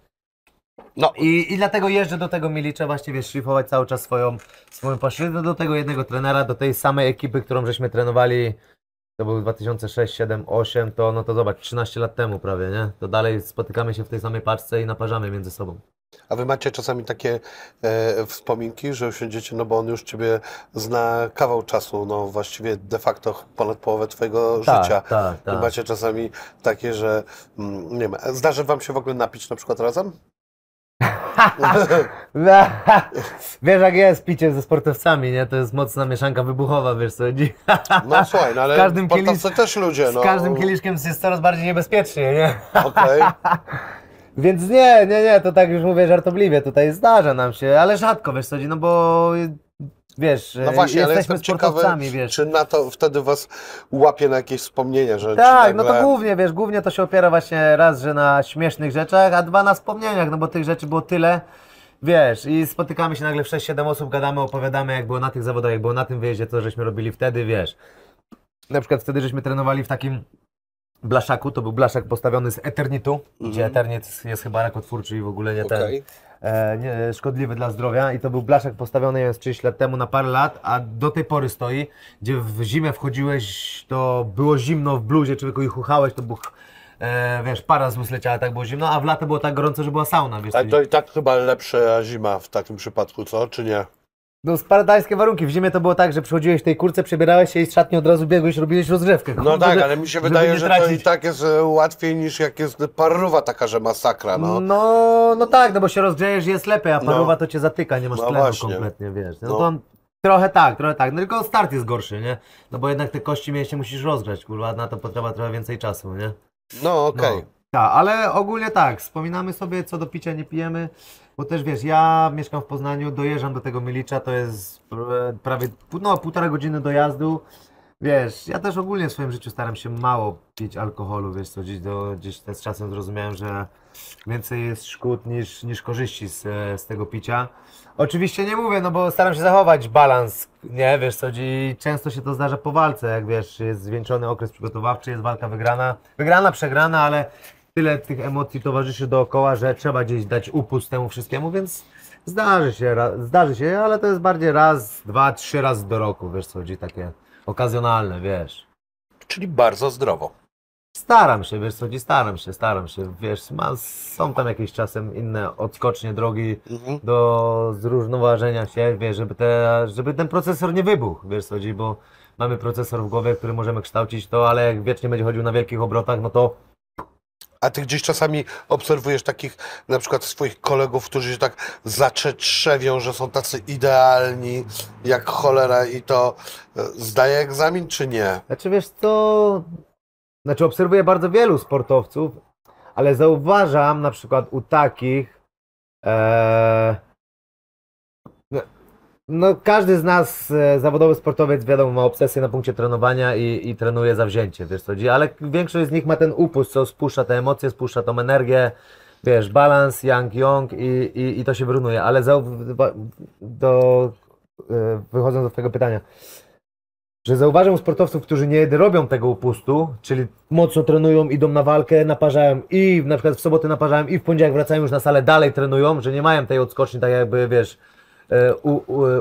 No. I, I dlatego jeżdżę do tego Milicza właśnie, wiesz, szlifować cały czas swoją, swoją płaszczyznę, do tego jednego trenera, do tej samej ekipy, którą żeśmy trenowali, to był 2006, 7, 8, to no to zobacz, 13 lat temu prawie, nie? To dalej spotykamy się w tej samej paczce i naparzamy między sobą. A wy macie czasami takie e, wspominki, że usiądziecie, no bo on już ciebie zna kawał czasu, no właściwie de facto ponad połowę twojego życia. tak, I macie czasami takie, że mm, nie wiem, zdarzy wam się w ogóle napić na przykład razem? wiesz jak jest picie ze sportowcami, nie? To jest mocna mieszanka wybuchowa, wiesz co? No słuchaj, no ale każdym sportowcy też ludzie, no. Z każdym kieliszkiem jest coraz bardziej niebezpiecznie, nie? Okej. Więc nie, nie, nie, to tak już mówię żartobliwie, tutaj zdarza nam się, ale rzadko, wiesz co no bo wiesz, No właśnie, ale jesteśmy jestem ciekawy, sportowcami, wiesz. czy na to wtedy was łapie na jakieś wspomnienia, że Tak, czy no nagle... to głównie, wiesz, głównie to się opiera właśnie raz, że na śmiesznych rzeczach, a dwa na wspomnieniach, no bo tych rzeczy było tyle, wiesz, i spotykamy się nagle w 6-7 osób, gadamy, opowiadamy, jak było na tych zawodach, jak było na tym wyjeździe, co żeśmy robili wtedy, wiesz. Na przykład wtedy żeśmy trenowali w takim blaszaku, to był blaszak postawiony z Eternitu, gdzie Eternit jest chyba rakotwórczy i w ogóle nie ten Okej. E, nie, szkodliwy dla zdrowia i to był blaszak postawiony nie wiem, z 30 lat temu na parę lat, a do tej pory stoi, gdzie w zimę wchodziłeś, to było zimno w bluzie, człowieku i chuchałeś, to był, e, wiesz, para z ust leciała, tak było zimno, a w lato było tak gorąco, że była sauna, wiesz. Ale to i tak chyba lepsza zima w takim przypadku, co? Czy nie? No spartańskie warunki, w zimie to było tak, że przychodziłeś w tej kurce, przebierałeś się i z szatni od razu biegłeś, robiłeś rozgrzewkę. No tak, ale mi się wydaje, że to i tak jest e, łatwiej niż jak jest paruwa taka, że masakra, no. No, no tak, no bo się rozgrzejesz jest lepiej, a No. paruwa to cię zatyka, nie masz No tlenu właśnie. kompletnie, wiesz. No, No. to trochę tak, trochę tak, no tylko start jest gorszy, nie? No bo jednak te kości mięśnie musisz rozgrzać, kurwa, na to potrzeba trochę więcej czasu, nie? No okej. No. Tak, ale ogólnie tak, wspominamy sobie, co do picia nie pijemy, bo też wiesz, ja mieszkam w Poznaniu, dojeżdżam do tego Milicza, to jest e, prawie no, półtora godziny dojazdu. Wiesz, ja też ogólnie w swoim życiu staram się mało pić alkoholu, wiesz co, gdzieś, do, gdzieś z czasem zrozumiałem, że więcej jest szkód niż, niż korzyści z, e, z tego picia. Oczywiście nie mówię, no bo staram się zachować balans, nie, wiesz co, i często się to zdarza po walce, jak wiesz, jest zwieńczony okres przygotowawczy, jest walka wygrana, wygrana, przegrana, ale tyle tych emocji towarzyszy dookoła, że trzeba gdzieś dać upust temu wszystkiemu, więc zdarzy się, zdarzy się, ale to jest bardziej raz, dwa, trzy razy do roku, wiesz co, chodzi takie okazjonalne, wiesz. Czyli bardzo zdrowo. Staram się, wiesz co, staram się, staram się, wiesz, ma, są tam jakieś czasem inne odskocznie drogi Mhm. do zrównoważenia się, wiesz, żeby, te, żeby ten procesor nie wybuchł, wiesz co, bo mamy procesor w głowie, który możemy kształcić to, ale jak wiecznie będzie chodził na wielkich obrotach, no to A ty gdzieś czasami obserwujesz takich na przykład swoich kolegów, którzy się tak zaczetrzewią, że są tacy idealni jak cholera i to e, zdaje egzamin czy nie? Znaczy wiesz co, znaczy obserwuję bardzo wielu sportowców, ale zauważam na przykład u takich, e, no każdy z nas, e, zawodowy sportowiec wiadomo ma obsesję na punkcie trenowania i, i trenuje zawzięcie, wiesz co chodzi, ale większość z nich ma ten upust, co spuszcza te emocje, spuszcza tą energię, wiesz, balans, yang, yang i, i, i to się wyrównuje, ale do, e, wychodząc do twojego pytania, że zauważam sportowców, którzy nie robią tego upustu, czyli mocno trenują, idą na walkę, naparzają i na przykład w sobotę naparzają i w poniedziałek wracają już na salę, dalej trenują, że nie mają tej odskoczni, tak jakby wiesz,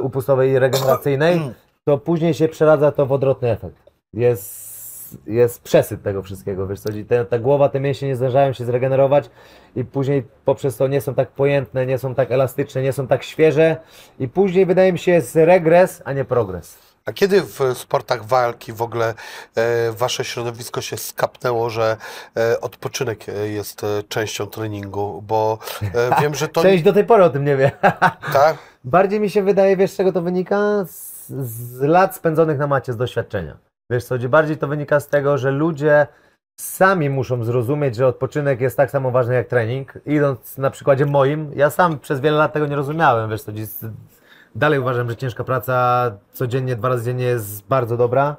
upustowej i regeneracyjnej, to później się przeradza to w odwrotny efekt. Jest, jest przesyt tego wszystkiego, wiesz co, te, ta głowa, te mięśnie nie zdążają się zregenerować i później poprzez to nie są tak pojętne, nie są tak elastyczne, nie są tak świeże i później wydaje mi się jest regres, a nie progres. A kiedy w sportach walki w ogóle e, wasze środowisko się skapnęło, że e, odpoczynek e, jest e, częścią treningu? Bo e, wiem, że to... Część do tej pory o tym nie wie. Tak? Bardziej mi się wydaje, wiesz z czego to wynika? Z, z lat spędzonych na macie, z doświadczenia. Wiesz co, bardziej to wynika z tego, że ludzie sami muszą zrozumieć, że odpoczynek jest tak samo ważny jak trening. Idąc na przykładzie moim, ja sam przez wiele lat tego nie rozumiałem, wiesz co, dalej uważam, że ciężka praca codziennie, dwa razy dziennie jest bardzo dobra,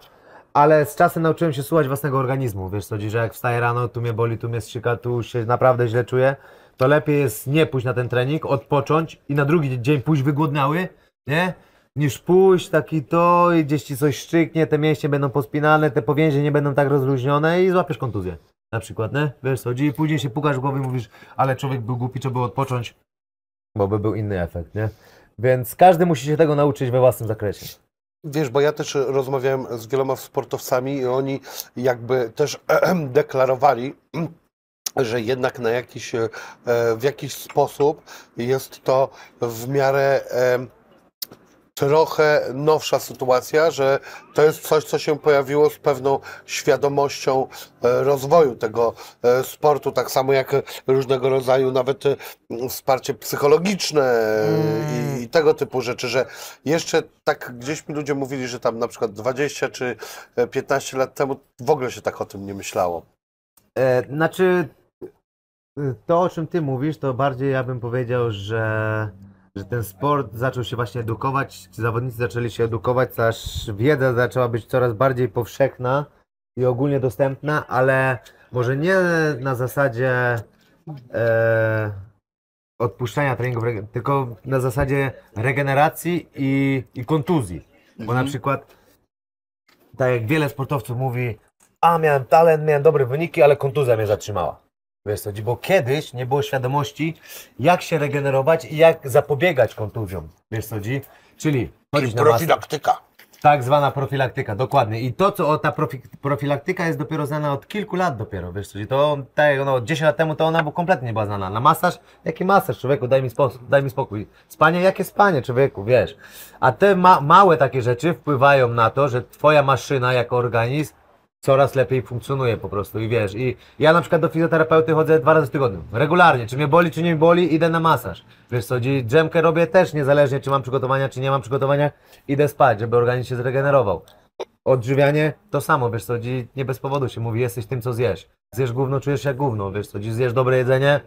ale z czasem nauczyłem się słuchać własnego organizmu, wiesz co, że jak wstaję rano, tu mnie boli, tu mnie strzyka, tu się naprawdę źle czuję, to lepiej jest nie pójść na ten trening, odpocząć i na drugi dzień pójść wygłodniały, nie? Niż pójść taki to i gdzieś ci coś szczyknie, te mięśnie będą pospinane, te powięzie nie będą tak rozluźnione i złapiesz kontuzję. Na przykład, nie? Wiesz co, i później się pukasz w głowie i mówisz, ale człowiek był głupi, trzeba było odpocząć, bo by był inny efekt, nie? Więc każdy musi się tego nauczyć we własnym zakresie. Wiesz, bo ja też rozmawiałem z wieloma sportowcami i oni jakby też deklarowali, że jednak na jakiś, e, w jakiś sposób jest to w miarę trochę nowsza sytuacja, że to jest coś, co się pojawiło z pewną świadomością e, rozwoju tego e, sportu, tak samo jak różnego rodzaju nawet wsparcie psychologiczne i, i tego typu rzeczy, że jeszcze tak gdzieś mi ludzie mówili, że tam na przykład 20 czy 15 lat temu w ogóle się tak o tym nie myślało. E, znaczy, to o czym ty mówisz, to bardziej ja bym powiedział, że, że ten sport zaczął się właśnie edukować, zawodnicy zaczęli się edukować, aż wiedza zaczęła być coraz bardziej powszechna i ogólnie dostępna, ale może nie na zasadzie e, odpuszczania treningów, tylko na zasadzie regeneracji i, i kontuzji. Bo na przykład, tak jak wiele sportowców mówi, a miałem talent, miałem dobre wyniki, ale kontuzja mnie zatrzymała. Wiesz co, bo kiedyś nie było świadomości, jak się regenerować i jak zapobiegać kontuzjom. Wiesz co? Czyli chodzić na. Profilaktyka. Tak zwana profilaktyka, dokładnie. I to, co o ta profi, profilaktyka jest dopiero znana od kilku lat dopiero, wiesz co, to tak no, 10 lat temu to ona była kompletnie nie była znana. Na masaż? Jaki masaż, człowieku, daj mi, spo, daj mi spokój. Spanie? Jakie spanie, człowieku, wiesz. A te ma, małe takie rzeczy wpływają na to, że twoja maszyna jako organizm coraz lepiej funkcjonuje po prostu i wiesz, i ja na przykład do fizjoterapeuty chodzę dwa razy w tygodniu, regularnie, czy mnie boli, czy nie boli, idę na masaż, wiesz co, dżemkę robię też niezależnie, czy mam przygotowania, czy nie mam przygotowania, idę spać, żeby organizm się zregenerował. Odżywianie to samo, wiesz co, nie bez powodu się mówi, jesteś tym, co zjesz. Zjesz gówno, czujesz się jak gówno, wiesz co, zjesz dobre jedzenie,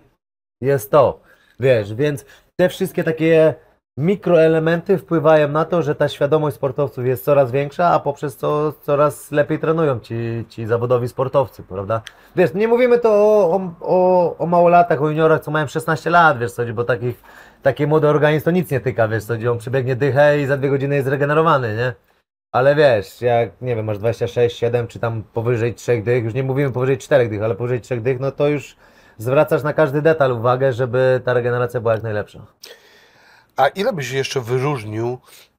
jest to, wiesz, więc te wszystkie takie mikroelementy wpływają na to, że ta świadomość sportowców jest coraz większa, a poprzez to coraz lepiej trenują ci, ci zawodowi sportowcy, prawda? Wiesz, nie mówimy to o, o, o małolatach, o juniorach, co mają 16 lat, wiesz co, bo takich, taki młody organizm to nic nie tyka, wiesz co, on przebiegnie dychę i za dwie godziny jest zregenerowany, nie? Ale wiesz, jak, nie wiem, masz 26, 7, czy tam powyżej 3 dych, już nie mówimy powyżej 4 dych, ale powyżej 3 dych, no to już zwracasz na każdy detal uwagę, żeby ta regeneracja była jak najlepsza. A ile byś jeszcze wyróżnił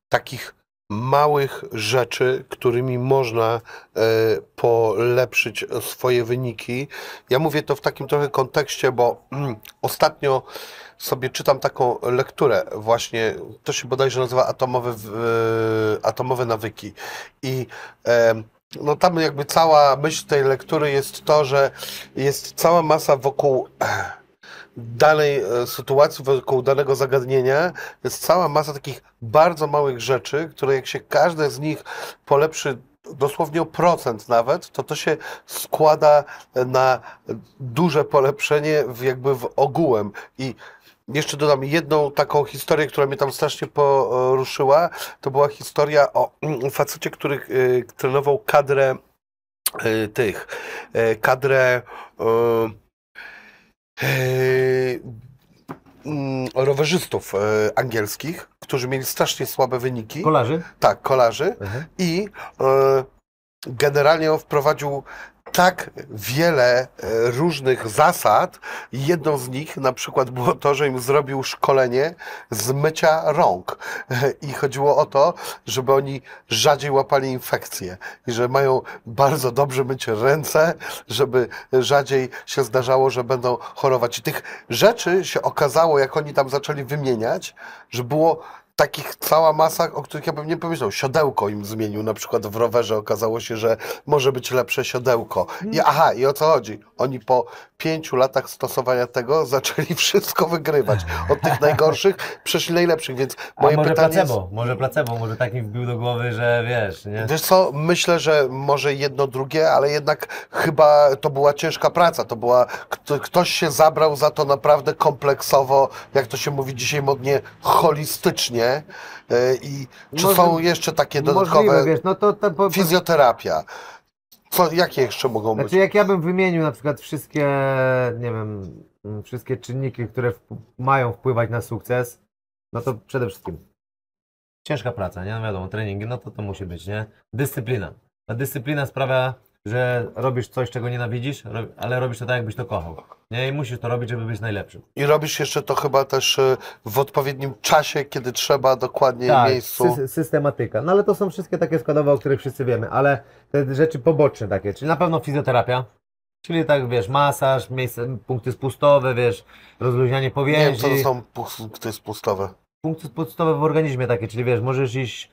takich małych rzeczy, którymi można e, polepszyć swoje wyniki? Ja mówię to w takim trochę kontekście, bo mm, ostatnio sobie czytam taką lekturę właśnie, to się bodajże nazywa Atomowe, e, atomowe nawyki i em, no tam jakby cała myśl tej lektury jest to, że jest cała masa wokół danej e, sytuacji, wokół danego zagadnienia jest cała masa takich bardzo małych rzeczy, które jak się każde z nich polepszy dosłownie o procent nawet, to to się składa na duże polepszenie w jakby w ogółem. I jeszcze dodam jedną taką historię, która mnie tam strasznie poruszyła. To była historia o mm, facecie, który y, trenował kadrę tych, kadrę rowerzystów e, angielskich, którzy mieli strasznie słabe wyniki. Kolarzy? Tak, kolarzy. Mhm. I e, generalnie on wprowadził tak wiele e, różnych zasad. Jedną z nich na przykład było to, że im zrobił szkolenie z mycia rąk. E, I chodziło o to, żeby oni rzadziej łapali infekcje i że mają bardzo dobrze myć ręce, żeby rzadziej się zdarzało, że będą chorować. I tych rzeczy się okazało, jak oni tam zaczęli wymieniać, że było takich cała masa, o których ja bym nie pomyślał. Siodełko im zmienił, na przykład w rowerze okazało się, że może być lepsze siodełko. I aha, i o co chodzi? Oni po pięciu latach stosowania tego zaczęli wszystko wygrywać. Od tych najgorszych przeszli najlepszych, więc A moje może pytanie placebo, jest... może placebo, może tak mi wbił do głowy, że wiesz, nie? Wiesz co, myślę, że może jedno drugie, ale jednak chyba to była ciężka praca. To była, kto, ktoś się zabrał za to naprawdę kompleksowo, jak to się mówi dzisiaj modnie, holistycznie. Yy, I czy Może- są jeszcze takie dodatkowe Możliwe, wiesz, no to, to po, fizjoterapia? Co, jakie jeszcze mogą być? Znaczy jak ja bym wymienił na przykład wszystkie, nie wiem, wszystkie czynniki, które mają wpływać na sukces, no to przede wszystkim ciężka praca, nie? No wiadomo, treningi, no to to musi być, nie? Dyscyplina. Ta dyscyplina sprawia, że robisz coś, czego nienawidzisz, ale robisz to tak, jakbyś to kochał. Nie? I musisz to robić, żeby być najlepszym. I robisz jeszcze to chyba też y, w odpowiednim czasie, kiedy trzeba, dokładnie Tak, miejscu. sy- systematyka. No ale to są wszystkie takie składowe, o których wszyscy wiemy, ale te rzeczy poboczne takie, czyli na pewno fizjoterapia, czyli tak, wiesz, masaż, miejsce, punkty spustowe, wiesz, rozluźnianie Nie wiem, powięzi. co to są punkty spustowe. punkty spustowe w organizmie takie, czyli wiesz, możesz iść,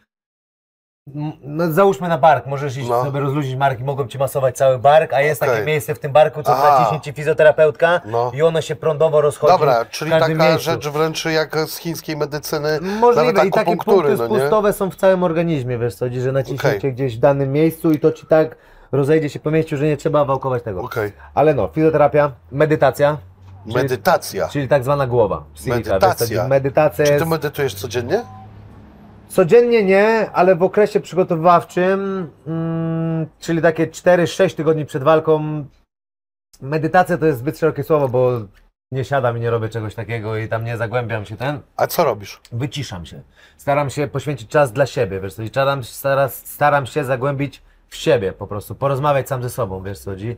no załóżmy na bark, możesz iść No. sobie rozluźnić bark i mogą Ci masować cały bark, a jest Okej. takie miejsce w tym barku, co Aha. naciśnie Ci fizjoterapeutka No. i ono się prądowo rozchodzi Dobra, czyli taka miejscu. rzecz wręcz jak z chińskiej medycyny. Możliwe i takie punkty no spustowe są w całym organizmie, wiesz co, że naciśniecie Okej. gdzieś w danym miejscu i to Ci tak rozejdzie się po mieściu, że nie trzeba wałkować tego. Okej. Ale no, fizjoterapia, medytacja, Medytacja. czyli tak zwana głowa, psychika, wiesz Medytacja. medytacja Czy ty medytujesz codziennie? Codziennie nie, ale w okresie przygotowawczym, mm, czyli takie 4-6 tygodni przed walką, medytacja to jest zbyt szerokie słowo, bo nie siadam i nie robię czegoś takiego i tam nie zagłębiam się ten, A co robisz? wyciszam się. Staram się poświęcić czas dla siebie, wiesz co, i staram, staram, staram się zagłębić w siebie po prostu, porozmawiać sam ze sobą, wiesz co chodzi.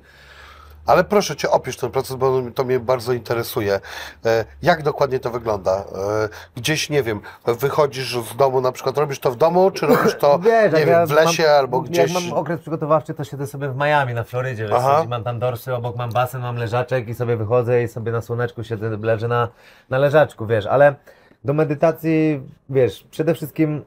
Ale proszę cię, opisz ten proces, bo to mnie bardzo interesuje. E, Jak dokładnie to wygląda? E, Gdzieś, nie wiem, wychodzisz z domu, na przykład robisz to w domu, czy robisz to, Wiesz, nie wiem, ja w lesie mam, albo gdzieś? Jak mam okres przygotowawczy, to siedzę sobie w Miami, na Florydzie, wiesz, mam tam dorsy, obok mam basen, mam leżaczek i sobie wychodzę i sobie na słoneczku siedzę, leżę na, na leżaczku, wiesz, ale do medytacji, wiesz, przede wszystkim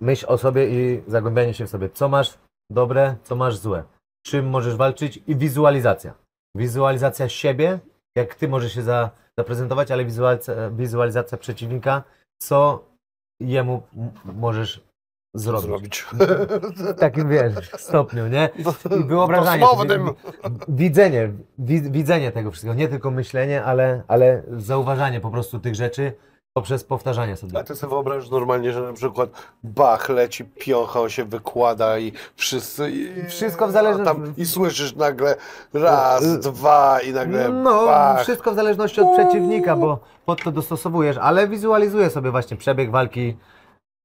myśl o sobie i zagłębianie się w sobie, co masz dobre, co masz złe, czym możesz walczyć i wizualizacja. Wizualizacja siebie, jak ty możesz się za, zaprezentować, ale wizualizacja, wizualizacja przeciwnika, co jemu możesz zrobić. zrobić? W takim, wiesz, stopniu, nie? I wyobrażanie. Dosłownym. wi- Widzenie, wi, widzenie tego wszystkiego, nie tylko myślenie, ale, ale zauważanie po prostu tych rzeczy poprzez powtarzanie sobie. A ty sobie wyobrażasz normalnie, że na przykład Bach leci, piocha, on się wykłada i wszyscy... I, Wszystko w zależności- I słyszysz nagle raz, dwa i nagle No, Bach. wszystko w zależności od przeciwnika, bo pod to dostosowujesz, ale wizualizuję sobie właśnie przebieg walki,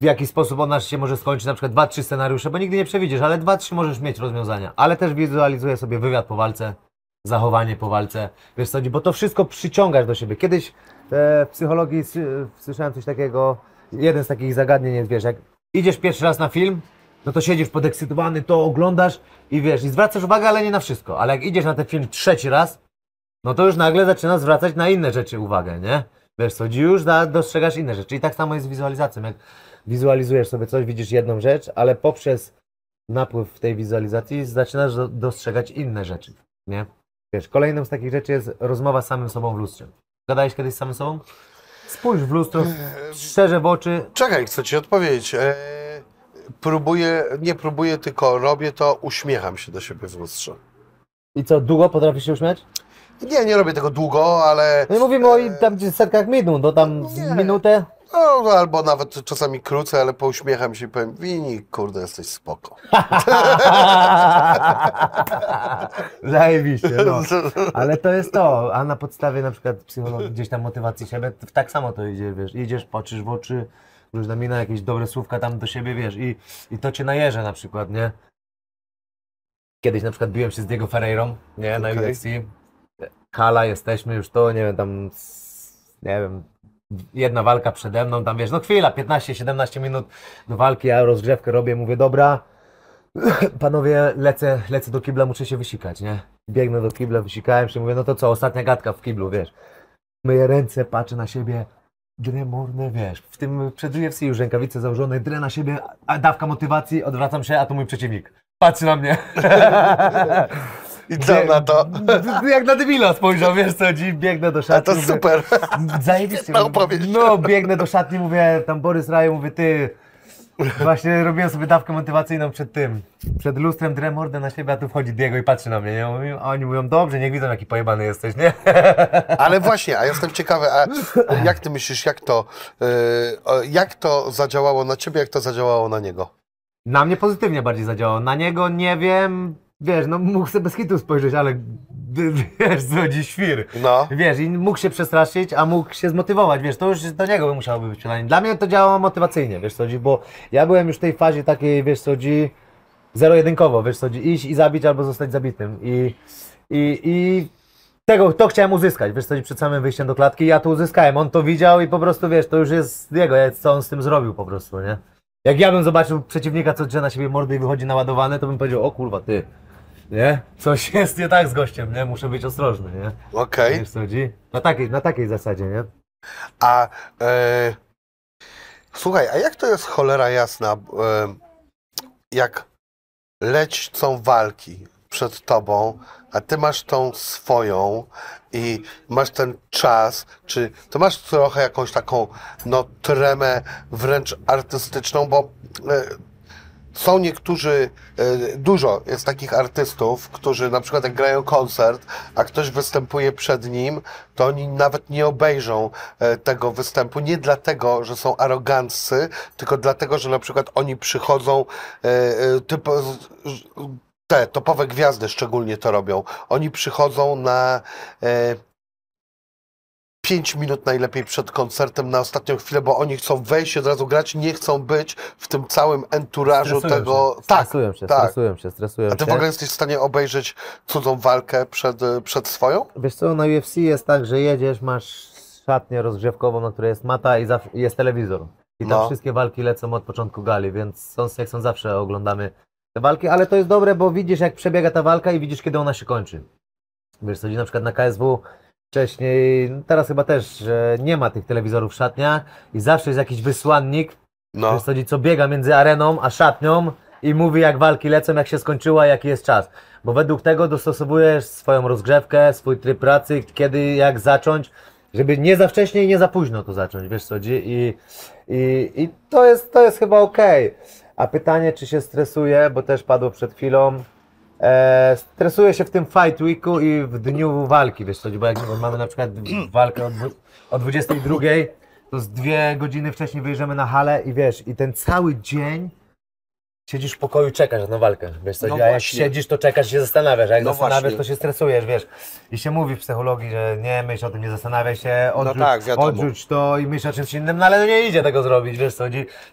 w jaki sposób ona się może skończyć, na przykład dwa, trzy scenariusze, bo nigdy nie przewidzisz, ale dwa, trzy możesz mieć rozwiązania, ale też wizualizuję sobie wywiad po walce, zachowanie po walce, wiesz co, bo to wszystko przyciągasz do siebie. Kiedyś w psychologii słyszałem coś takiego, jeden z takich zagadnień jest, wiesz, jak idziesz pierwszy raz na film, no to siedzisz podekscytowany, to oglądasz i wiesz, i zwracasz uwagę, ale nie na wszystko, ale jak idziesz na ten film trzeci raz, no to już nagle zaczyna zwracać na inne rzeczy uwagę, nie? Wiesz co, już dostrzegasz inne rzeczy. I tak samo jest z wizualizacją. Jak wizualizujesz sobie coś, widzisz jedną rzecz, ale poprzez napływ tej wizualizacji zaczynasz do, dostrzegać inne rzeczy, nie? Wiesz, kolejną z takich rzeczy jest rozmowa z samym sobą w lustrze. Gadałeś kiedyś z samym sobą? Spójrz w lustro, szczerze w oczy. Czekaj, chcę ci odpowiedzieć. E, próbuję, nie próbuję, tylko robię to, uśmiecham się do siebie w lustrze. I co, długo potrafisz się uśmiać? Nie, nie robię tego długo, ale No i mówimy o i tam gdzie setkach minut, no tam Nie. minutę. No, albo nawet czasami krócej, ale pouśmiecham się i powiem, Wini, kurde, jesteś spoko. Zajebiście, no. Ale to jest to, a na podstawie na przykład psychologii, gdzieś tam motywacji siebie, tak samo to idzie, wiesz, idziesz, patrzysz w oczy, różna mina, jakieś dobre słówka tam do siebie, wiesz, i, i to cię najeże na przykład, nie? Kiedyś na przykład biłem się z Diego Ferreirą, nie, na Okej. UFC. Kala, jesteśmy już to, nie wiem, tam, nie wiem, jedna walka przede mną, tam wiesz, no chwila, 15-17 minut do walki, ja rozgrzewkę robię, mówię, dobra, panowie, lecę, lecę do kibla, muszę się wysikać, nie? Biegnę do kibla, wysikałem się, mówię, no to co, ostatnia gadka w kiblu, wiesz. Myję ręce, patrzę na siebie, Dremorne, wiesz, w tym przed UFC już rękawice założone, drę na siebie, a dawka motywacji, odwracam się, a to mój przeciwnik. Patrzy na mnie. I co na to? Jak na debila spojrzał, wiesz co, dziś biegnę do A szatni. to mówię, super. Zajebiście. Opowieść. No, biegnę do szatni, mówię, tam Borys Raju, mówię, ty, właśnie robiłem sobie dawkę motywacyjną przed tym, przed lustrem, drę mordę na siebie, a tu wchodzi Diego i patrzy na mnie, nie? A oni mówią, dobrze, niech widzą, jaki pojebany jesteś, nie? Ale właśnie, a jestem ciekawy, a jak ty myślisz, jak to, o, jak to zadziałało na ciebie, jak to zadziałało na niego? Na mnie pozytywnie bardziej zadziałało, na niego nie wiem, wiesz, no mógł sobie bez hitu spojrzeć, ale wiesz, co, dziś świr. No. Wiesz, i mógł się przestraszyć, a mógł się zmotywować, wiesz, to już do niego by musiało być pytanie. Dla mnie to działało motywacyjnie, wiesz chodzi, bo ja byłem już w tej fazie takiej, wiesz co chodzi, zero-jedynkowo, wiesz chodzi, iść i zabić albo zostać zabitym i, i, i tego, to chciałem uzyskać, wiesz chodzi, przed samym wyjściem do klatki, ja to uzyskałem, on to widział i po prostu, wiesz, to już jest jego, co on z tym zrobił po prostu, nie? Jak ja bym zobaczył przeciwnika, co drze na siebie mordy i wychodzi naładowany, to bym powiedział, o kurwa, ty, nie? Coś jest nie tak z gościem, nie? Muszę być ostrożny, nie? Okej. Wiesz co chodzi? Na takiej, na takiej zasadzie, nie? A e, słuchaj, a jak to jest cholera jasna, e, jak lecą walki przed tobą, a ty masz tą swoją i masz ten czas, czy to masz trochę jakąś taką no tremę wręcz artystyczną, bo e, są niektórzy, e, dużo jest takich artystów, którzy na przykład jak grają koncert, a ktoś występuje przed nim, to oni nawet nie obejrzą e, tego występu. Nie dlatego, że są aroganccy, tylko dlatego, że na przykład oni przychodzą, e, typo, z- te topowe gwiazdy szczególnie to robią. Oni przychodzą na 5 minut najlepiej przed koncertem na ostatnią chwilę, bo oni chcą wejść od razu grać, nie chcą być w tym całym enturażu Stresują tego. Się. Tak, Stresują się, tak. stresują się, stresują A ty w ogóle jesteś w stanie obejrzeć cudzą walkę przed, przed swoją? Wiesz co, na UFC jest tak, że jedziesz, masz szatnię rozgrzewkową, na której jest mata i jest telewizor. I tam No. wszystkie walki lecą od początku gali, więc są, jak są zawsze oglądamy te walki, ale to jest dobre, bo widzisz jak przebiega ta walka i widzisz kiedy ona się kończy. Wiesz co, na przykład na KSW wcześniej, no teraz chyba też, że nie ma tych telewizorów w szatniach i zawsze jest jakiś wysłannik, No. Wiesz co, co biega między areną a szatnią i mówi jak walki lecą, jak się skończyła, jaki jest czas. Bo według tego dostosowujesz swoją rozgrzewkę, swój tryb pracy, kiedy, jak zacząć, żeby nie za wcześnie i nie za późno to zacząć, wiesz co, chodzi? i, i, i to, jest, to jest chyba okej. A pytanie, czy się stresuje, bo też padło przed chwilą, E, stresuję się w tym fight weeku i w dniu walki, wiesz co, bo jak mamy na przykład walkę o, o 22, to z dwie godziny wcześniej wyjeżdżamy na halę i wiesz, i ten cały dzień siedzisz w pokoju, czekasz na walkę, wiesz co, No a jak siedzisz, to czekasz, się zastanawiasz, a jak No zastanawiasz, właśnie. to się stresujesz, wiesz, i się mówi w psychologii, że nie myśl o tym, nie zastanawiaj się, odrzuć, tak, wiadomo. odrzuć to i myśl o czymś innym, no ale no nie idzie tego zrobić, wiesz co,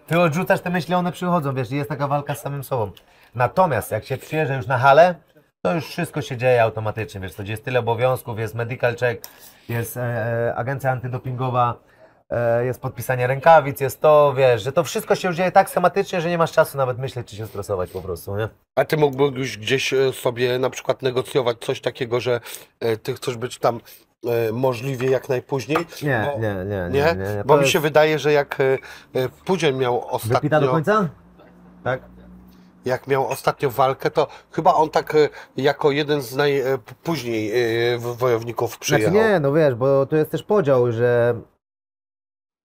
ty odrzucasz te myśli, one przychodzą, wiesz, i jest taka walka z samym sobą. Natomiast jak się przyjeżdża już na halę, to już wszystko się dzieje automatycznie, wiesz, gdzie jest tyle obowiązków, jest medical check, jest e, agencja antydopingowa, e, jest podpisanie rękawic, jest to, wiesz, że to wszystko się już dzieje tak schematycznie, że nie masz czasu nawet myśleć, czy się stresować po prostu, nie? A ty mógłbyś gdzieś e, sobie na przykład negocjować coś takiego, że e, ty chcesz być tam e, możliwie jak najpóźniej? Nie, Bo- nie, nie, Nie? nie. Bo To mi się wydaje, że jak e, e, Pudzian miał ostatnio... Wypita do końca? Tak? Jak miał ostatnio walkę, to chyba on tak e, jako jeden z najpóźniej e, wojowników przyjechał. Znaczy nie, no wiesz, bo to jest też podział, że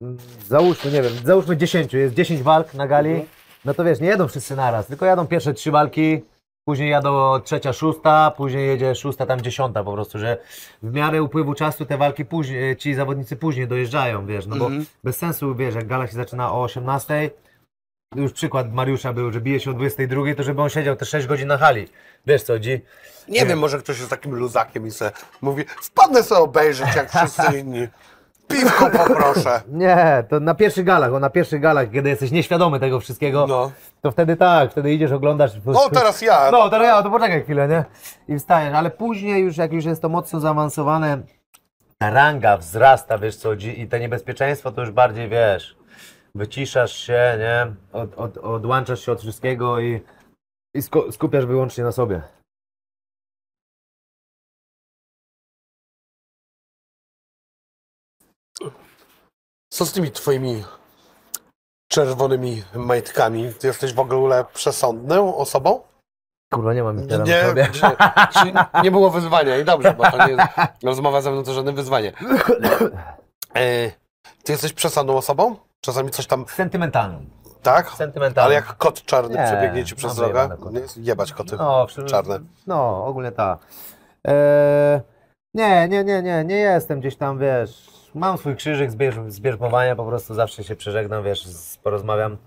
mm, załóżmy, nie wiem, załóżmy 10, jest 10 walk na gali, Mhm. no to wiesz, nie jedą wszyscy naraz, tylko jadą pierwsze trzy walki, później jadą trzecia, szósta, później jedzie szósta, tam dziesiąta po prostu, że w miarę upływu czasu te walki później, ci zawodnicy później dojeżdżają, wiesz, no bo Mhm. bez sensu, wiesz, jak gala się zaczyna o 18, już przykład Mariusza był, że bije się o 22, to żeby on siedział te 6 godzin na hali, wiesz co, dzi? Nie wiem, może ktoś jest takim luzakiem i se mówi, wpadnę sobie obejrzeć jak wszyscy inni. Piwko poproszę. Nie, to na pierwszych galach, bo na pierwszych galach, kiedy jesteś nieświadomy tego wszystkiego, No. to wtedy tak, wtedy idziesz, oglądasz. O, teraz ja. No, teraz ja, to poczekaj chwilę, nie? I wstajesz, ale później już, jak już jest to mocno zaawansowane, ta ranga wzrasta, wiesz co, dzi- i to niebezpieczeństwo to już bardziej, wiesz, wyciszasz się, nie? Od, od, odłączasz się od wszystkiego i, i sku- skupiasz wyłącznie na sobie. Co z tymi twoimi czerwonymi majtkami? Ty jesteś w ogóle przesądną osobą? Kurwa, nie mam Nie, teraz nie, czy nie było wyzwania i dobrze, bo to nie jest rozmowa ze mną to żadne wyzwanie. E, ty jesteś przesądną osobą? Czasami coś tam, Sentymentalną. tak? Sentymentalną. Ale jak kot czarny Nie, przebiegnie ci przez drogę? Nie? Jebać koty No, czarne. No, ogólnie tak. Eee, nie, nie, nie, nie, nie jestem gdzieś tam, wiesz, mam swój krzyżyk z bierzmowania, po prostu zawsze się przeżegnam, wiesz, porozmawiam.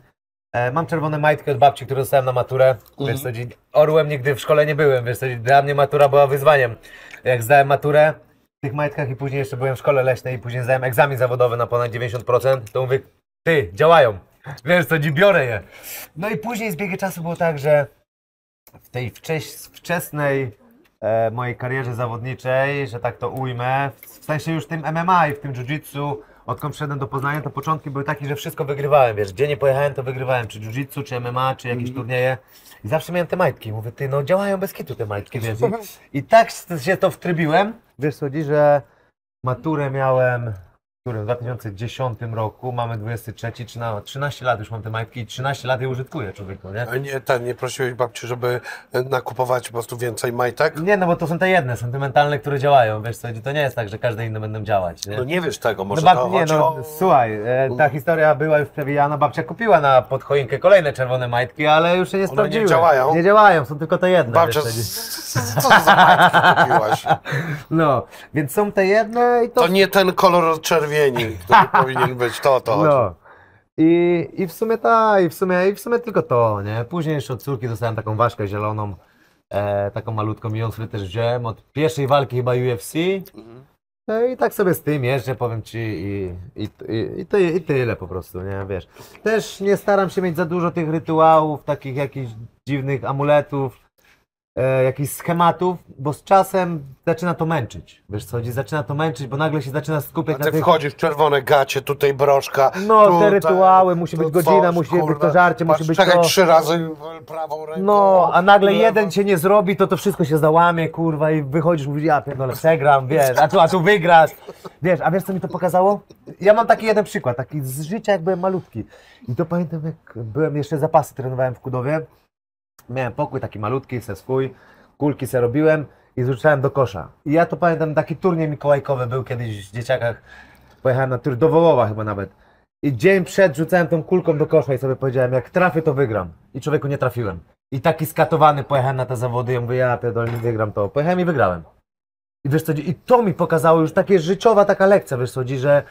E, mam czerwone majtki od babci, które dostałem na maturę, wiesz co, orłem nigdy w szkole nie byłem, wiesz co, dla mnie matura była wyzwaniem. Jak zdałem maturę w tych majtkach i później jeszcze byłem w szkole leśnej i później zdałem egzamin zawodowy na ponad 90%, to mówię, ty, działają, wiesz co, dzi- biorę je. No i później z biegiem czasu było tak, że w tej wcześ, wczesnej e, mojej karierze zawodniczej, że tak to ujmę, w, w sensie już w tym MMA i w tym jiu-jitsu, odkąd przyszedłem do Poznania, to początki były takie, że wszystko wygrywałem, wiesz, gdzie nie pojechałem, to wygrywałem, czy jiu-jitsu, czy MMA, czy jakieś turnieje. I zawsze miałem te majtki, mówię, ty, no działają bez kitu te majtki, wiesz, i, i tak się to wtrybiłem, wiesz co, chodzi, że maturę miałem którym? W 2010 roku, mamy 23, 13, 13 lat już mam te majtki i 13 lat je użytkuję człowieku, nie? A nie, ten, nie prosiłeś babci, żeby e, nakupować po prostu więcej majtek? Nie, no bo to są te jedne, sentymentalne, które działają, wiesz co, to nie jest tak, że każde inne będą działać, nie? No nie wiesz tego, może No bab- to nie, no o... słuchaj, e, ta historia była już przewijana, babcia kupiła na podchoinkę kolejne czerwone majtki, ale już się nie nie sprawdziły. działają? Nie działają, są tylko te jedne. Babcia, co za majtki kupiłaś? No, więc są te jedne i to... To nie ten kolor czerwieni, który powinien być, to to. No. I, I w sumie tak, i w sumie, i w sumie tylko to, nie? Później jeszcze od córki dostałem taką ważkę zieloną, e, taką malutką i ją sobie też wziąłem od pierwszej walki chyba UFC. No I tak sobie z tym jeżdżę, powiem Ci, i, i, i, i, ty, i tyle po prostu, nie, wiesz. Też nie staram się mieć za dużo tych rytuałów, takich jakichś dziwnych amuletów, e, jakichś schematów, bo z czasem zaczyna to męczyć, wiesz co chodzi, zaczyna to męczyć, bo nagle się zaczyna skupiać A na ty tych... wchodzisz, czerwone gacie, tutaj broszka. No, tutaj, te rytuały, musi tu być godzina, coś, musi być kurde. to żarcie, musi Patrz, być czekaj to... trzy razy prawą ręką. No, a nagle lewą. jeden cię nie zrobi, to to wszystko się załamie, kurwa, i wychodzisz, mówisz, ja pierdolę, przegram, wiesz, a tu, a tu wygrasz. Wiesz, a wiesz, co mi to pokazało? Ja mam taki jeden przykład, taki z życia, jak byłem malutki. I to pamiętam, jak byłem, jeszcze zapasy trenowałem w Kudowie, miałem pokój taki malutki, se swój, kulki se robiłem i zrzucałem do kosza. I ja to pamiętam, taki turniej mikołajkowy był kiedyś w dzieciakach, pojechałem na tur do Wołowa chyba nawet. I dzień przed rzucałem tą kulką do kosza i sobie powiedziałem, jak trafię, to wygram. I człowieku nie trafiłem. I taki skatowany pojechałem na te zawody i ja mówię, ja pierdolę, nie wygram to. Pojechałem i wygrałem. I wiesz co, i to mi pokazało już takie życiowa taka lekcja, wiesz co, że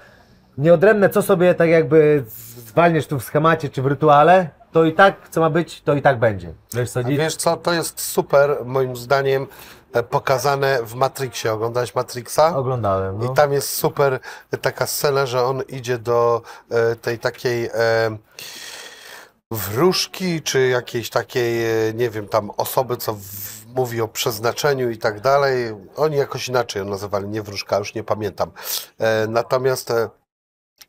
nieodrębne co sobie tak jakby zwalniesz tu w schemacie czy w rytuale, to i tak, co ma być, to i tak będzie. Wiesz co, chodzi? wiesz co, to jest super, moim zdaniem, e, pokazane w Matrixie. Oglądałeś Matrixa? Oglądałem, no. I tam jest super taka scena, że on idzie do e, tej takiej e, wróżki, czy jakiejś takiej, e, nie wiem, tam osoby, co w, mówi o przeznaczeniu i tak dalej. Oni jakoś inaczej ją nazywali, nie wróżka, już nie pamiętam. E, natomiast e,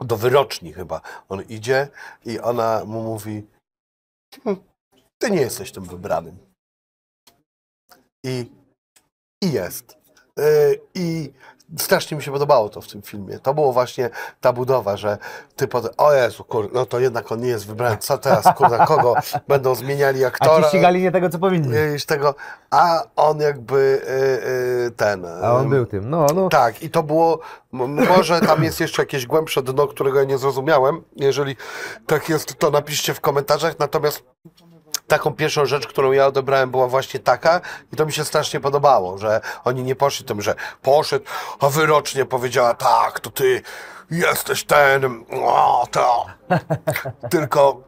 do wyroczni chyba on idzie i ona mu mówi ty nie jesteś tym wybranym. I, i jest. E, I strasznie mi się podobało to w tym filmie. To było właśnie ta budowa, że ty potem, o Jezu, kur, no to jednak on nie jest wybrany. Co teraz, kurwa, kogo będą zmieniali A aktora? ci ścigali nie tego, co powinni. tego, a on jakby e, e, ten. A on był tym, no, no. tak, i to było, może tam jest jeszcze jakieś głębsze dno, którego ja nie zrozumiałem. Jeżeli tak jest, to napiszcie w komentarzach. Natomiast taką pierwszą rzecz, którą ja odebrałem, była właśnie taka i to mi się strasznie podobało, że oni nie poszli tym, że poszedł, a wyrocznie powiedziała, tak, to ty jesteś ten, o, to. Tylko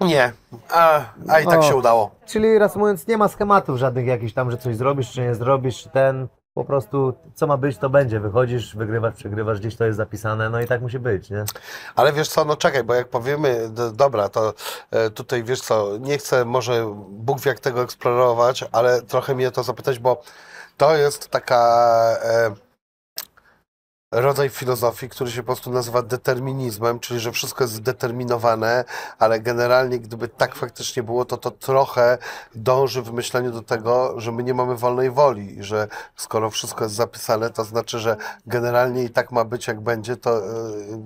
nie, a, a i tak O. się udało. Czyli reasumując, nie ma schematów żadnych jakichś tam, że coś zrobisz, czy nie zrobisz, czy ten. Po prostu co ma być, to będzie. Wychodzisz, wygrywasz, przegrywasz, gdzieś to jest zapisane, no i tak musi być, nie? Ale wiesz co, no czekaj, bo jak powiemy, dobra, to e, tutaj wiesz co, nie chcę może Bóg wie jak tego eksplorować, ale trochę mnie to zapytać, bo to jest taka e, rodzaj filozofii, który się po prostu nazywa determinizmem, czyli że wszystko jest zdeterminowane, ale generalnie gdyby tak faktycznie było, to to trochę dąży w myśleniu do tego, że my nie mamy wolnej woli i że skoro wszystko jest zapisane, to znaczy, że generalnie i tak ma być jak będzie, to yy,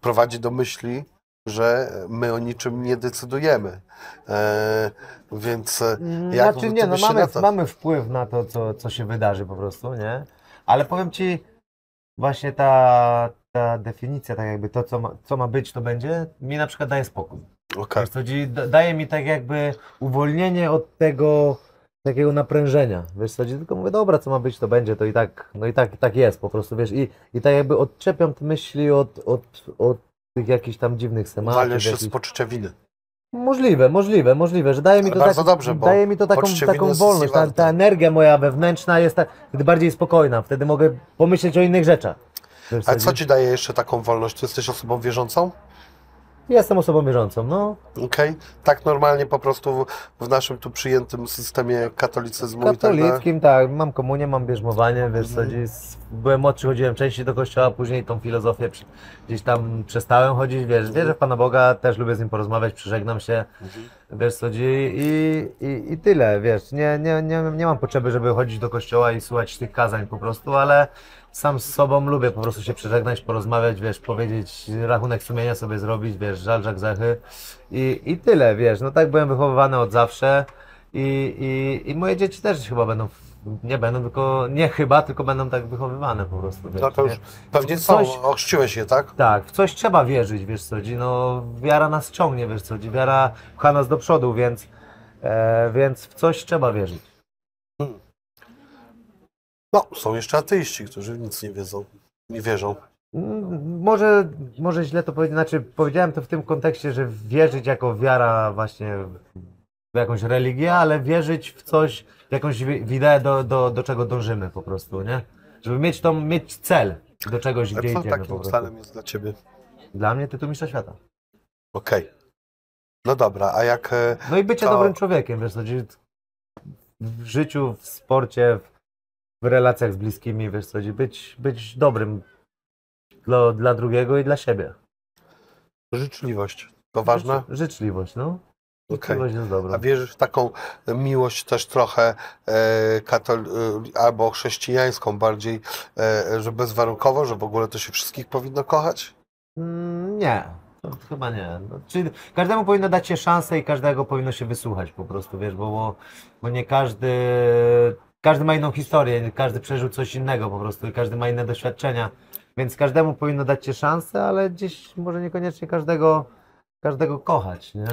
prowadzi do myśli, że my o niczym nie decydujemy. E, więc e, jak Znaczy nie, no mamy, to... mamy wpływ na to, co, co się wydarzy po prostu, nie? Ale powiem Ci, właśnie ta, ta definicja, tak jakby to, co ma, co ma być, to będzie, mi na przykład daje spokój. Wiesz co, daje mi tak jakby uwolnienie od tego takiego naprężenia. Wiesz co, tylko mówię, dobra, co ma być, to będzie, to i tak, no i tak, tak jest po prostu, wiesz, i, i tak jakby odczepiam te myśli od, od, od tych jakichś tam dziwnych tematów. Walniesz się jakichś- z poczucia winy. Możliwe, możliwe, możliwe, że daje mi to, tak, dobrze, daje mi to taką, taką wolność, ta, ta energia moja wewnętrzna jest wtedy bardziej spokojna, wtedy mogę pomyśleć o innych rzeczach. A co, co ci daje jeszcze taką wolność? Ty jesteś osobą wierzącą? Jestem osobą wierzącą, no, Okej? Tak normalnie po prostu w, w naszym tu przyjętym systemie katolicyzmu i tak katolickim, tak, mam komunię, mam bierzmowanie, wiesz co, gdzieś byłem młodszy, chodziłem częściej do kościoła, później tą filozofię gdzieś tam przestałem chodzić, wiesz, wierzę w Pana Boga, też lubię z Nim porozmawiać, przyżegnam się, wiesz co, i, i, i, tyle, wiesz, nie, nie, nie, nie mam potrzeby, żeby chodzić do kościoła i słuchać tych kazań po prostu, ale sam z sobą lubię po prostu się przeżegnać, porozmawiać, wiesz, powiedzieć, rachunek sumienia sobie zrobić, wiesz, żal, żal, grzechy i, i tyle, wiesz, no tak byłem wychowywany od zawsze i, i, i moje dzieci też chyba będą, nie będą, tylko, nie chyba, tylko będą tak wychowywane po prostu, wiesz, No to nie? już pewnie są, Coś- ochrzciłeś je, tak? Tak, w coś trzeba wierzyć, wiesz co, no wiara nas ciągnie, wiesz co, wiara pcha nas do przodu, więc, e, więc w coś trzeba wierzyć. No, są jeszcze ateiści, którzy nic nie wiedzą, nie wierzą. Mm, Może, może źle to powiedzieć, znaczy powiedziałem to w tym kontekście, że wierzyć jako wiara właśnie w jakąś religię, ale wierzyć w coś, w jakąś w ideę, do, do, do czego dążymy po prostu, nie? Żeby mieć tą, mieć cel do czegoś, A gdzie co idziemy po takim prostu. celem jest dla ciebie? Dla mnie tytuł mistrza świata. Okej. No dobra, a jak... e, No i bycie To- dobrym człowiekiem, wiesz, co, gdzie w życiu, w sporcie, w, w relacjach z bliskimi, wiesz co, gdzie być, być dobrym dla, dla drugiego i dla siebie. Życzliwość, to ważne? Życz, życzliwość, no. Dobra. A wierzysz w taką miłość też trochę e, katol, e, albo chrześcijańską bardziej, e, że bezwarunkowo, że w ogóle to się wszystkich powinno kochać? Mm, nie, to chyba nie. No, czyli każdemu powinno dać się szansę i każdego powinno się wysłuchać po prostu, wiesz, bo, bo, bo nie każdy, każdy ma inną historię, każdy przeżył coś innego po prostu i każdy ma inne doświadczenia, więc każdemu powinno dać się szansę, ale gdzieś może niekoniecznie każdego, każdego kochać, nie?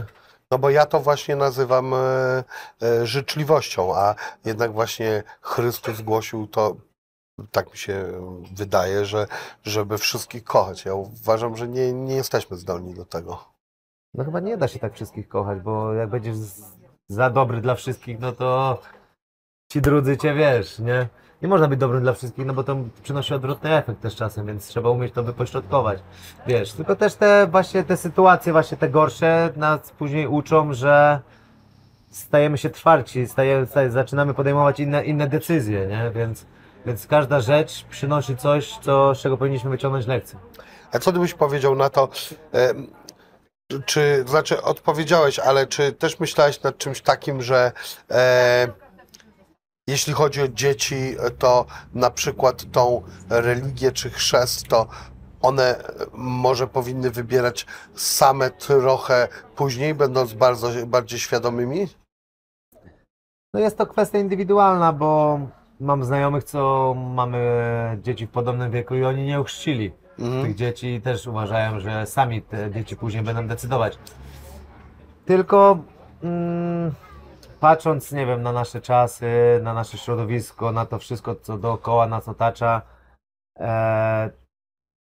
No bo ja to właśnie nazywam e, e, życzliwością, a jednak właśnie Chrystus głosił to, tak mi się wydaje, że żeby wszystkich kochać. Ja uważam, że nie, nie jesteśmy zdolni do tego. No chyba nie da się tak wszystkich kochać, bo jak będziesz za dobry dla wszystkich, no to ci drudzy cię wiesz, nie? Nie można być dobrym dla wszystkich, no bo to przynosi odwrotny efekt też czasem, więc trzeba umieć to wypośrodkować. Wiesz, tylko też te właśnie te sytuacje, właśnie te gorsze nas później uczą, że stajemy się twardsi, stajemy, staje, zaczynamy podejmować inne, inne decyzje, nie? Więc, więc każda rzecz przynosi coś, co, z czego powinniśmy wyciągnąć lekcję. A co ty byś powiedział na to, czy, znaczy odpowiedziałeś, ale czy też myślałeś nad czymś takim, że e, jeśli chodzi o dzieci, to na przykład tą religię czy chrzest, to one e, może powinny wybierać same trochę później, będąc bardzo, bardziej świadomymi? No jest to kwestia indywidualna, bo mam znajomych, co mamy dzieci w podobnym wieku i oni nie ochrzcili Mhm. tych dzieci i też uważają, że sami te dzieci później będą decydować. Tylko mm, patrząc, nie wiem, na nasze czasy, na nasze środowisko, na to wszystko, co dookoła nas otacza, e,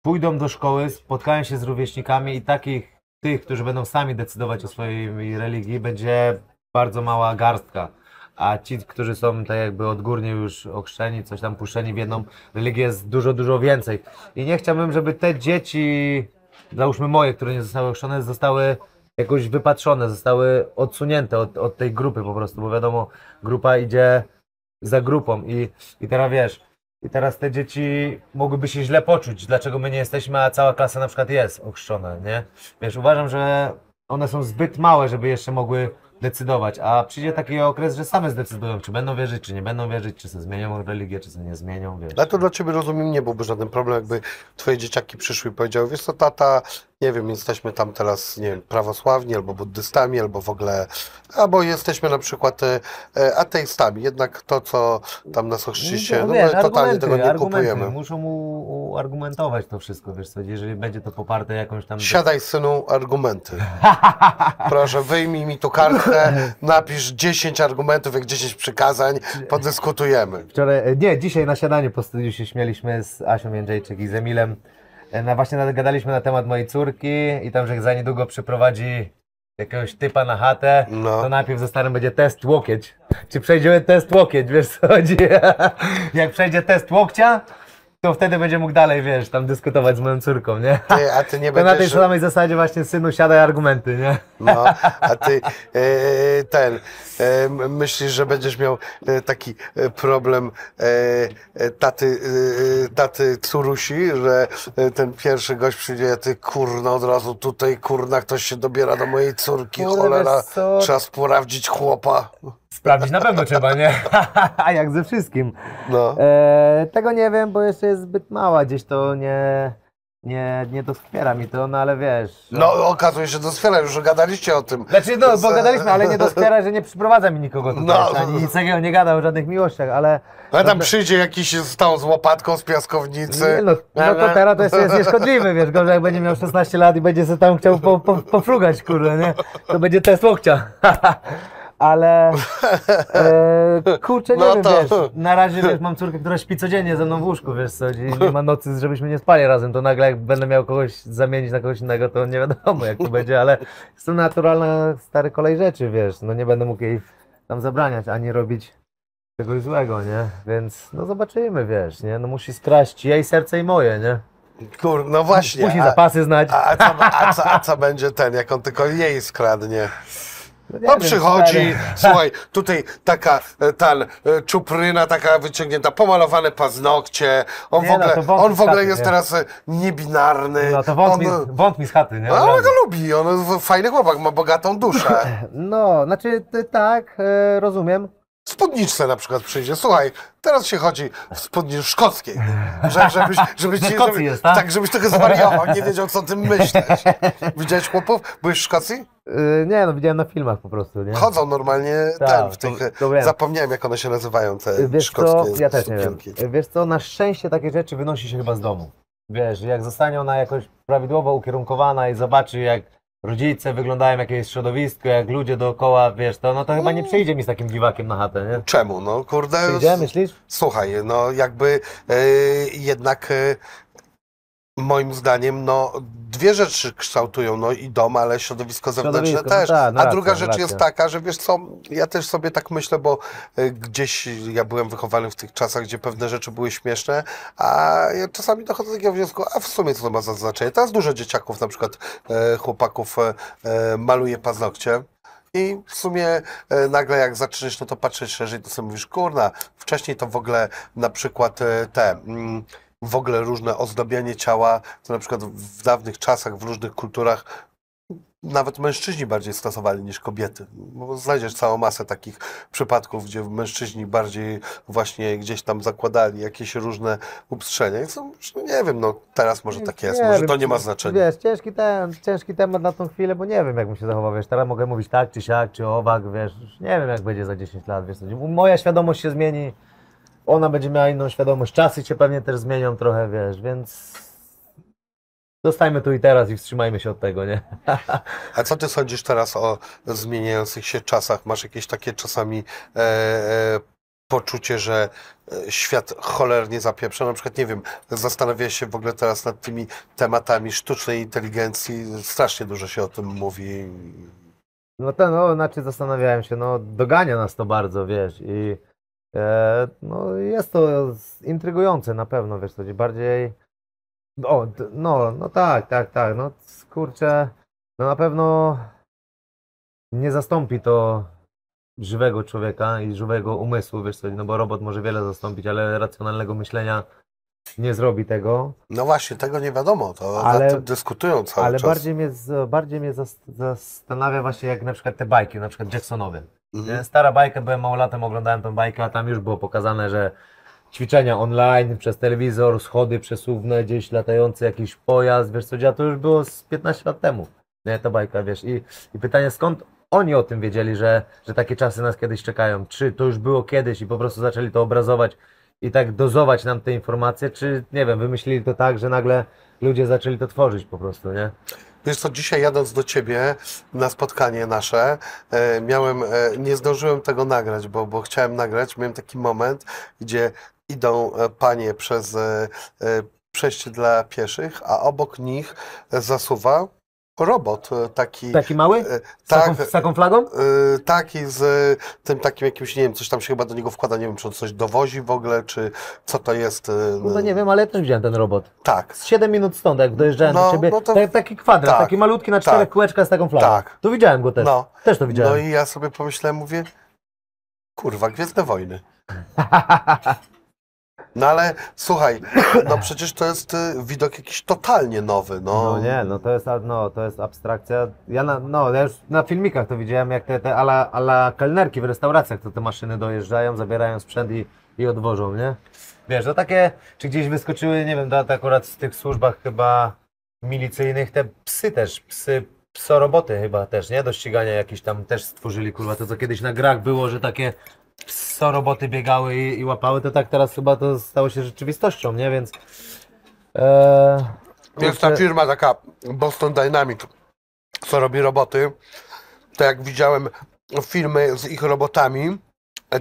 pójdą do szkoły, spotkają się z rówieśnikami i takich, tych, którzy będą sami decydować o swojej religii, będzie bardzo mała garstka. A ci, którzy są tak jakby odgórnie już ochrzczeni, coś tam puszczeni w jedną religię, jest dużo, dużo więcej. I nie chciałbym, żeby te dzieci, załóżmy moje, które nie zostały ochrzczone, zostały jakoś wypatrzone, zostały odsunięte od, od tej grupy po prostu, bo wiadomo, grupa idzie za grupą i, i teraz wiesz, I teraz te dzieci mogłyby się źle poczuć, dlaczego my nie jesteśmy, a cała klasa na przykład jest ochrzczona, nie? Wiesz, uważam, że one są zbyt małe, żeby jeszcze mogły decydować, a przyjdzie taki okres, że same zdecydują, czy będą wierzyć, czy nie będą wierzyć, czy sobie zmienią religię, czy sobie nie zmienią, wiesz. Ale to dla Ciebie rozumiem nie byłby żaden problem, jakby Twoje dzieciaki przyszły i powiedziały, wiesz co tata, nie wiem, jesteśmy tam teraz, nie wiem, prawosławni, albo buddystami, albo w ogóle, albo jesteśmy na przykład e, e, ateistami, jednak to, co tam nas ochrzciście, no, wiesz, my totalnie tego nie kupujemy. Muszą mu uargumentować to wszystko, wiesz co, jeżeli będzie to poparte jakąś tam... Siadaj synu, argumenty. Proszę, wyjmij mi tu kartę, napisz 10 argumentów, jak 10 przykazań, podyskutujemy. Wczoraj, e, nie, dzisiaj na śniadaniu po studiu się śmieliśmy z Asią Jędrzejczyk i z Emilem. E, Na, właśnie gadaliśmy na temat mojej córki i tam, że za niedługo przyprowadzi jakiegoś typa na chatę, No. to najpierw ze starym będzie test łokieć. Czy przejdziemy test łokieć, wiesz co chodzi? Jak przejdzie test łokcia, to wtedy będzie mógł dalej, wiesz, tam dyskutować z moją córką, nie? Ty, a ty nie To na tej będziesz... samej zasadzie właśnie, synu, siadaj argumenty, nie? No, a ty e, ten, e, myślisz, że będziesz miał e, taki e, problem e, e, taty, taty Curusi, że ten pierwszy gość przyjdzie, a ty kurna od razu tutaj, kurna, ktoś się dobiera do mojej córki, cholera, trzeba sprawdzić chłopa. Sprawdzić na pewno trzeba, nie? A jak ze wszystkim. No. E, tego nie wiem, bo jeszcze jest zbyt mała, gdzieś to nie, nie, nie doskwiera mi to, no ale wiesz. No, okazuje się, doskwera, już gadaliście o tym. Znaczy, no, bo gadaliśmy, ale nie doskwiera, że nie przyprowadza mi nikogo tutaj, No. ani nic takiego nie gada o żadnych miłościach, ale... A tam przyjdzie jakiś z tą z łopatką z piaskownicy. Nie, no, no to teraz to jeszcze jest nieszkodliwy, wiesz, gorzej jak będzie miał 16 lat i będzie sobie tam chciał po, po, pofrugać, kurde, nie? To będzie test łokcia. Ale e, kurczę, nie No wiem, to- wiesz, na razie wiesz, mam córkę, która śpi codziennie ze mną w łóżku, wiesz co, i nie ma nocy, żebyśmy nie spali razem, to nagle jak będę miał kogoś zamienić na kogoś innego, to nie wiadomo jak to będzie, ale jest to naturalna stary kolej rzeczy, wiesz, no nie będę mógł jej tam zabraniać, ani robić czegoś złego, nie? Więc no zobaczymy, wiesz, nie? No musi skraść jej serce i moje, nie? Kur, no właśnie. Musi zapasy znać. A, a, co, a, co, a co będzie ten, jak on tylko jej skradnie? No On wiem, przychodzi, słuchaj, tutaj taka e, ten, e, czupryna taka wyciągnięta, pomalowane paznokcie, on Nie w no, ogóle, wątki on w ogóle staty, jest nie? teraz e, niebinarny. No to wąt on, mi, wąt mi z chaty, nie? no, razu. go lubi, on fajny chłopak, ma bogatą duszę. No, znaczy tak, rozumiem. W spódniczce na przykład przyjdzie, słuchaj, teraz się chodzi w spódniczce szkockiej, że, żebyś, żebyś, ci- Szkocji żeby, jest, tak? tak, żebyś tego zwariował, nie wiedział co o tym myśleć. Widziałeś chłopów? Byłeś w Szkocji? E, nie no, widziałem na filmach po prostu, nie? Chodzą normalnie Tak, ten, w to- tych, to wiem. zapomniałem jak one się nazywają, te Wiesz szkockie co, ja też nie wiem. sukienki. Wiesz co, na szczęście takie rzeczy wynosi się chyba z domu. Wiesz, jak zostanie ona jakoś prawidłowo ukierunkowana i zobaczy jak rodzice wyglądają, jakie jest środowisko, jak ludzie dookoła, wiesz, to no to chyba nie przyjdzie mi z takim dziwakiem na chatę, nie? Czemu? No kurde, Przyjdzie, myślisz? słuchaj, no jakby e, jednak e, moim zdaniem, no dwie rzeczy kształtują, no i dom, ale środowisko zewnętrzne Środowisko, no też. tak, no A racja, druga rzecz racja. jest taka, że wiesz co, ja też sobie tak myślę, bo e, gdzieś ja byłem wychowany w tych czasach, gdzie pewne rzeczy były śmieszne, a ja czasami dochodzę do takiego wniosku, a w sumie co to ma za znaczenie? Teraz dużo dzieciaków, na przykład e, chłopaków e, e, maluje paznokcie. I w sumie e, nagle jak zaczniesz no to patrzeć szerzej, to sobie mówisz, kurna, wcześniej to w ogóle na przykład e, te, mm, w ogóle różne ozdabianie ciała, to na przykład w dawnych czasach, w różnych kulturach nawet mężczyźni bardziej stosowali niż kobiety. Bo znajdziesz całą masę takich przypadków, gdzie mężczyźni bardziej właśnie gdzieś tam zakładali jakieś różne upstrzenia. Są, no nie wiem, no teraz może tak jest, Nie może wiem, to nie ma znaczenia. Wiesz, ciężki, ten, ciężki temat na tą chwilę, bo nie wiem, jak bym się zachował, wiesz, teraz mogę mówić tak, czy siak, czy owak, wiesz, nie wiem, jak będzie za 10 lat, wiesz, co, moja świadomość się zmieni, ona będzie miała inną świadomość, czasy się pewnie też zmienią trochę, wiesz, więc zostajmy tu i teraz i wstrzymajmy się od tego, nie? A co ty sądzisz teraz o zmieniających się czasach? Masz jakieś takie czasami e, e, poczucie, że e, świat cholernie zapieprza? Na przykład, nie wiem, zastanawiałeś się w ogóle teraz nad tymi tematami sztucznej inteligencji. Strasznie dużo się o tym mówi. No to, no, znaczy zastanawiałem się, no dogania nas to bardzo, wiesz, i no jest to intrygujące na pewno, wiesz, to bardziej, o, no, no tak, tak, tak, no kurczę, no na pewno nie zastąpi to żywego człowieka i żywego umysłu, wiesz co, no bo robot może wiele zastąpić, ale racjonalnego myślenia nie zrobi tego. No właśnie, tego nie wiadomo, to Ale- nad tym dyskutują cały Ale czas. bardziej mnie, bardziej mnie zas- zastanawia właśnie jak na przykład te bajki, na przykład Jacksonowe. Mhm. Stara bajka, byłem małolatem, oglądałem tę bajkę, a tam już było pokazane, że ćwiczenia online, przez telewizor, schody przesuwne, gdzieś latający jakiś pojazd, wiesz co, dzieje, to już było z 15 lat temu. Nie, ta bajka, wiesz. I, i pytanie, skąd oni o tym wiedzieli, że, że takie czasy nas kiedyś czekają? Czy to już było kiedyś i po prostu zaczęli to obrazować i tak dozować nam te informacje, czy nie wiem, wymyślili to tak, że nagle ludzie zaczęli to tworzyć po prostu, nie? Wiesz co, dzisiaj jadąc do Ciebie na spotkanie nasze, e, miałem, e, nie zdążyłem tego nagrać, bo, bo chciałem nagrać, miałem taki moment, gdzie idą e, panie przez przejście dla pieszych, a obok nich zasuwa robot e, taki, Taki mały? e, Z taką, tak, z taką flagą? e, taki z tym takim jakimś, nie wiem, coś tam się chyba do niego wkłada, nie wiem, czy on coś dowozi w ogóle, czy co to jest. No nie wiem, ale ja też widziałem ten robot. Tak, Z 7 minut stąd, jak dojeżdżałem No, do ciebie, no to- tak, taki kwadrat, tak, taki malutki na czterech tak. kółeczkach z taką flagą. Tak. Tu widziałem go też. no. Też to widziałem. No i ja sobie pomyślałem, mówię, kurwa, Gwiezdne Wojny. No ale słuchaj, no przecież to jest y, widok jakiś totalnie nowy, no. No nie, no to jest, no, to jest abstrakcja. Ja na, no, ja już na filmikach to widziałem, jak te, te ala, ala kelnerki w restauracjach, to te maszyny dojeżdżają, zabierają sprzęt i, i odwożą, nie? Wiesz, to takie, czy gdzieś wyskoczyły, nie wiem, to akurat w tych służbach chyba milicyjnych, te psy też, psy, psoroboty chyba też, nie? Do ścigania jakieś tam też stworzyli, kurwa, to co kiedyś na grach było, że takie psoroboty biegały i, i łapały, to tak teraz chyba to stało się rzeczywistością, nie? Więc... E, Jest ta firma taka Boston Dynamic, co robi roboty, to jak widziałem filmy z ich robotami,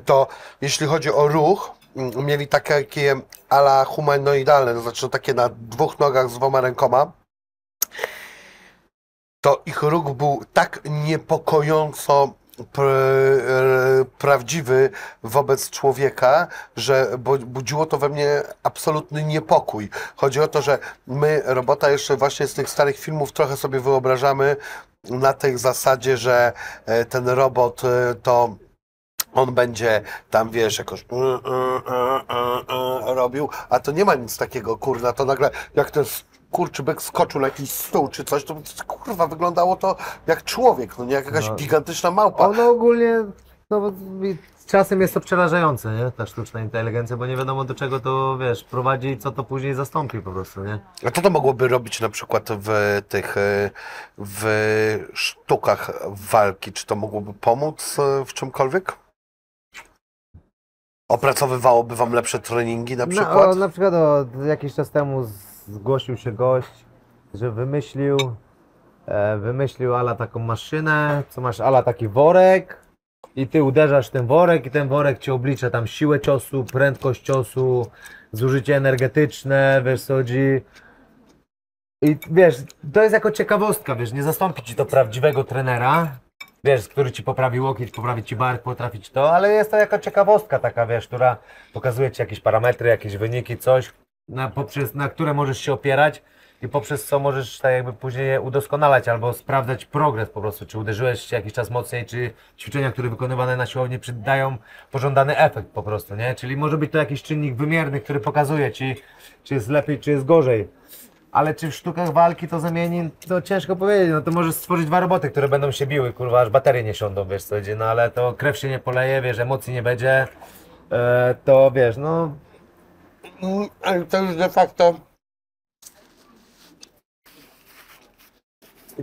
to jeśli chodzi o ruch, m, mieli takie ala humanoidalne, to znaczy takie na dwóch nogach z dwoma rękoma, to ich ruch był tak niepokojąco prawdziwy wobec człowieka, że bu- budziło to we mnie absolutny niepokój. Chodzi o to, że my robota jeszcze właśnie z tych starych filmów trochę sobie wyobrażamy na tej zasadzie, że e, ten robot e, to on będzie tam, wiesz, jakoś y, robił, a to nie ma nic takiego, kurna, to nagle jak ten kurczybyk skoczył na jakiś stół czy coś, to kurwa wyglądało to jak człowiek, no nie jak jakaś No. gigantyczna małpa. Ono ogólnie, no, czasem jest to przerażające, nie? Ta sztuczna inteligencja, bo nie wiadomo do czego to, wiesz, prowadzi i co to później zastąpi po prostu, nie? A co to mogłoby robić na przykład w tych e, w sztukach walki? Czy to mogłoby pomóc e, w czymkolwiek? Opracowywałoby wam lepsze treningi na No, przykład? o, na przykład o, jakiś czas temu zgłosił się gość, że wymyślił, e, wymyślił ala taką maszynę, co masz ala taki worek i ty uderzasz ten worek i ten worek ci oblicza tam siłę ciosu, prędkość ciosu, zużycie energetyczne, wiesz co chodzi. I wiesz, to jest jako ciekawostka, wiesz, nie zastąpi ci to prawdziwego trenera, wiesz, który ci poprawi łokieć, poprawi ci bark, potrafi ci to, ale jest to jako ciekawostka taka, wiesz, która pokazuje ci jakieś parametry, jakieś wyniki, coś, na, poprzez, na które możesz się opierać i poprzez co możesz tak jakby później je udoskonalać albo sprawdzać progres po prostu, czy uderzyłeś jakiś czas mocniej, czy ćwiczenia, które wykonywane na siłowni przydają pożądany efekt po prostu, nie? Czyli może być to jakiś czynnik wymierny, który pokazuje ci, czy jest lepiej, czy jest gorzej. Ale czy w sztukach walki to zamieni, to ciężko powiedzieć. No to możesz stworzyć dwa roboty, które będą się biły, kurwa, aż baterie nie siądą, wiesz co no ale to krew się nie poleje, wiesz, emocji nie będzie, e, to wiesz, no ale to już de facto.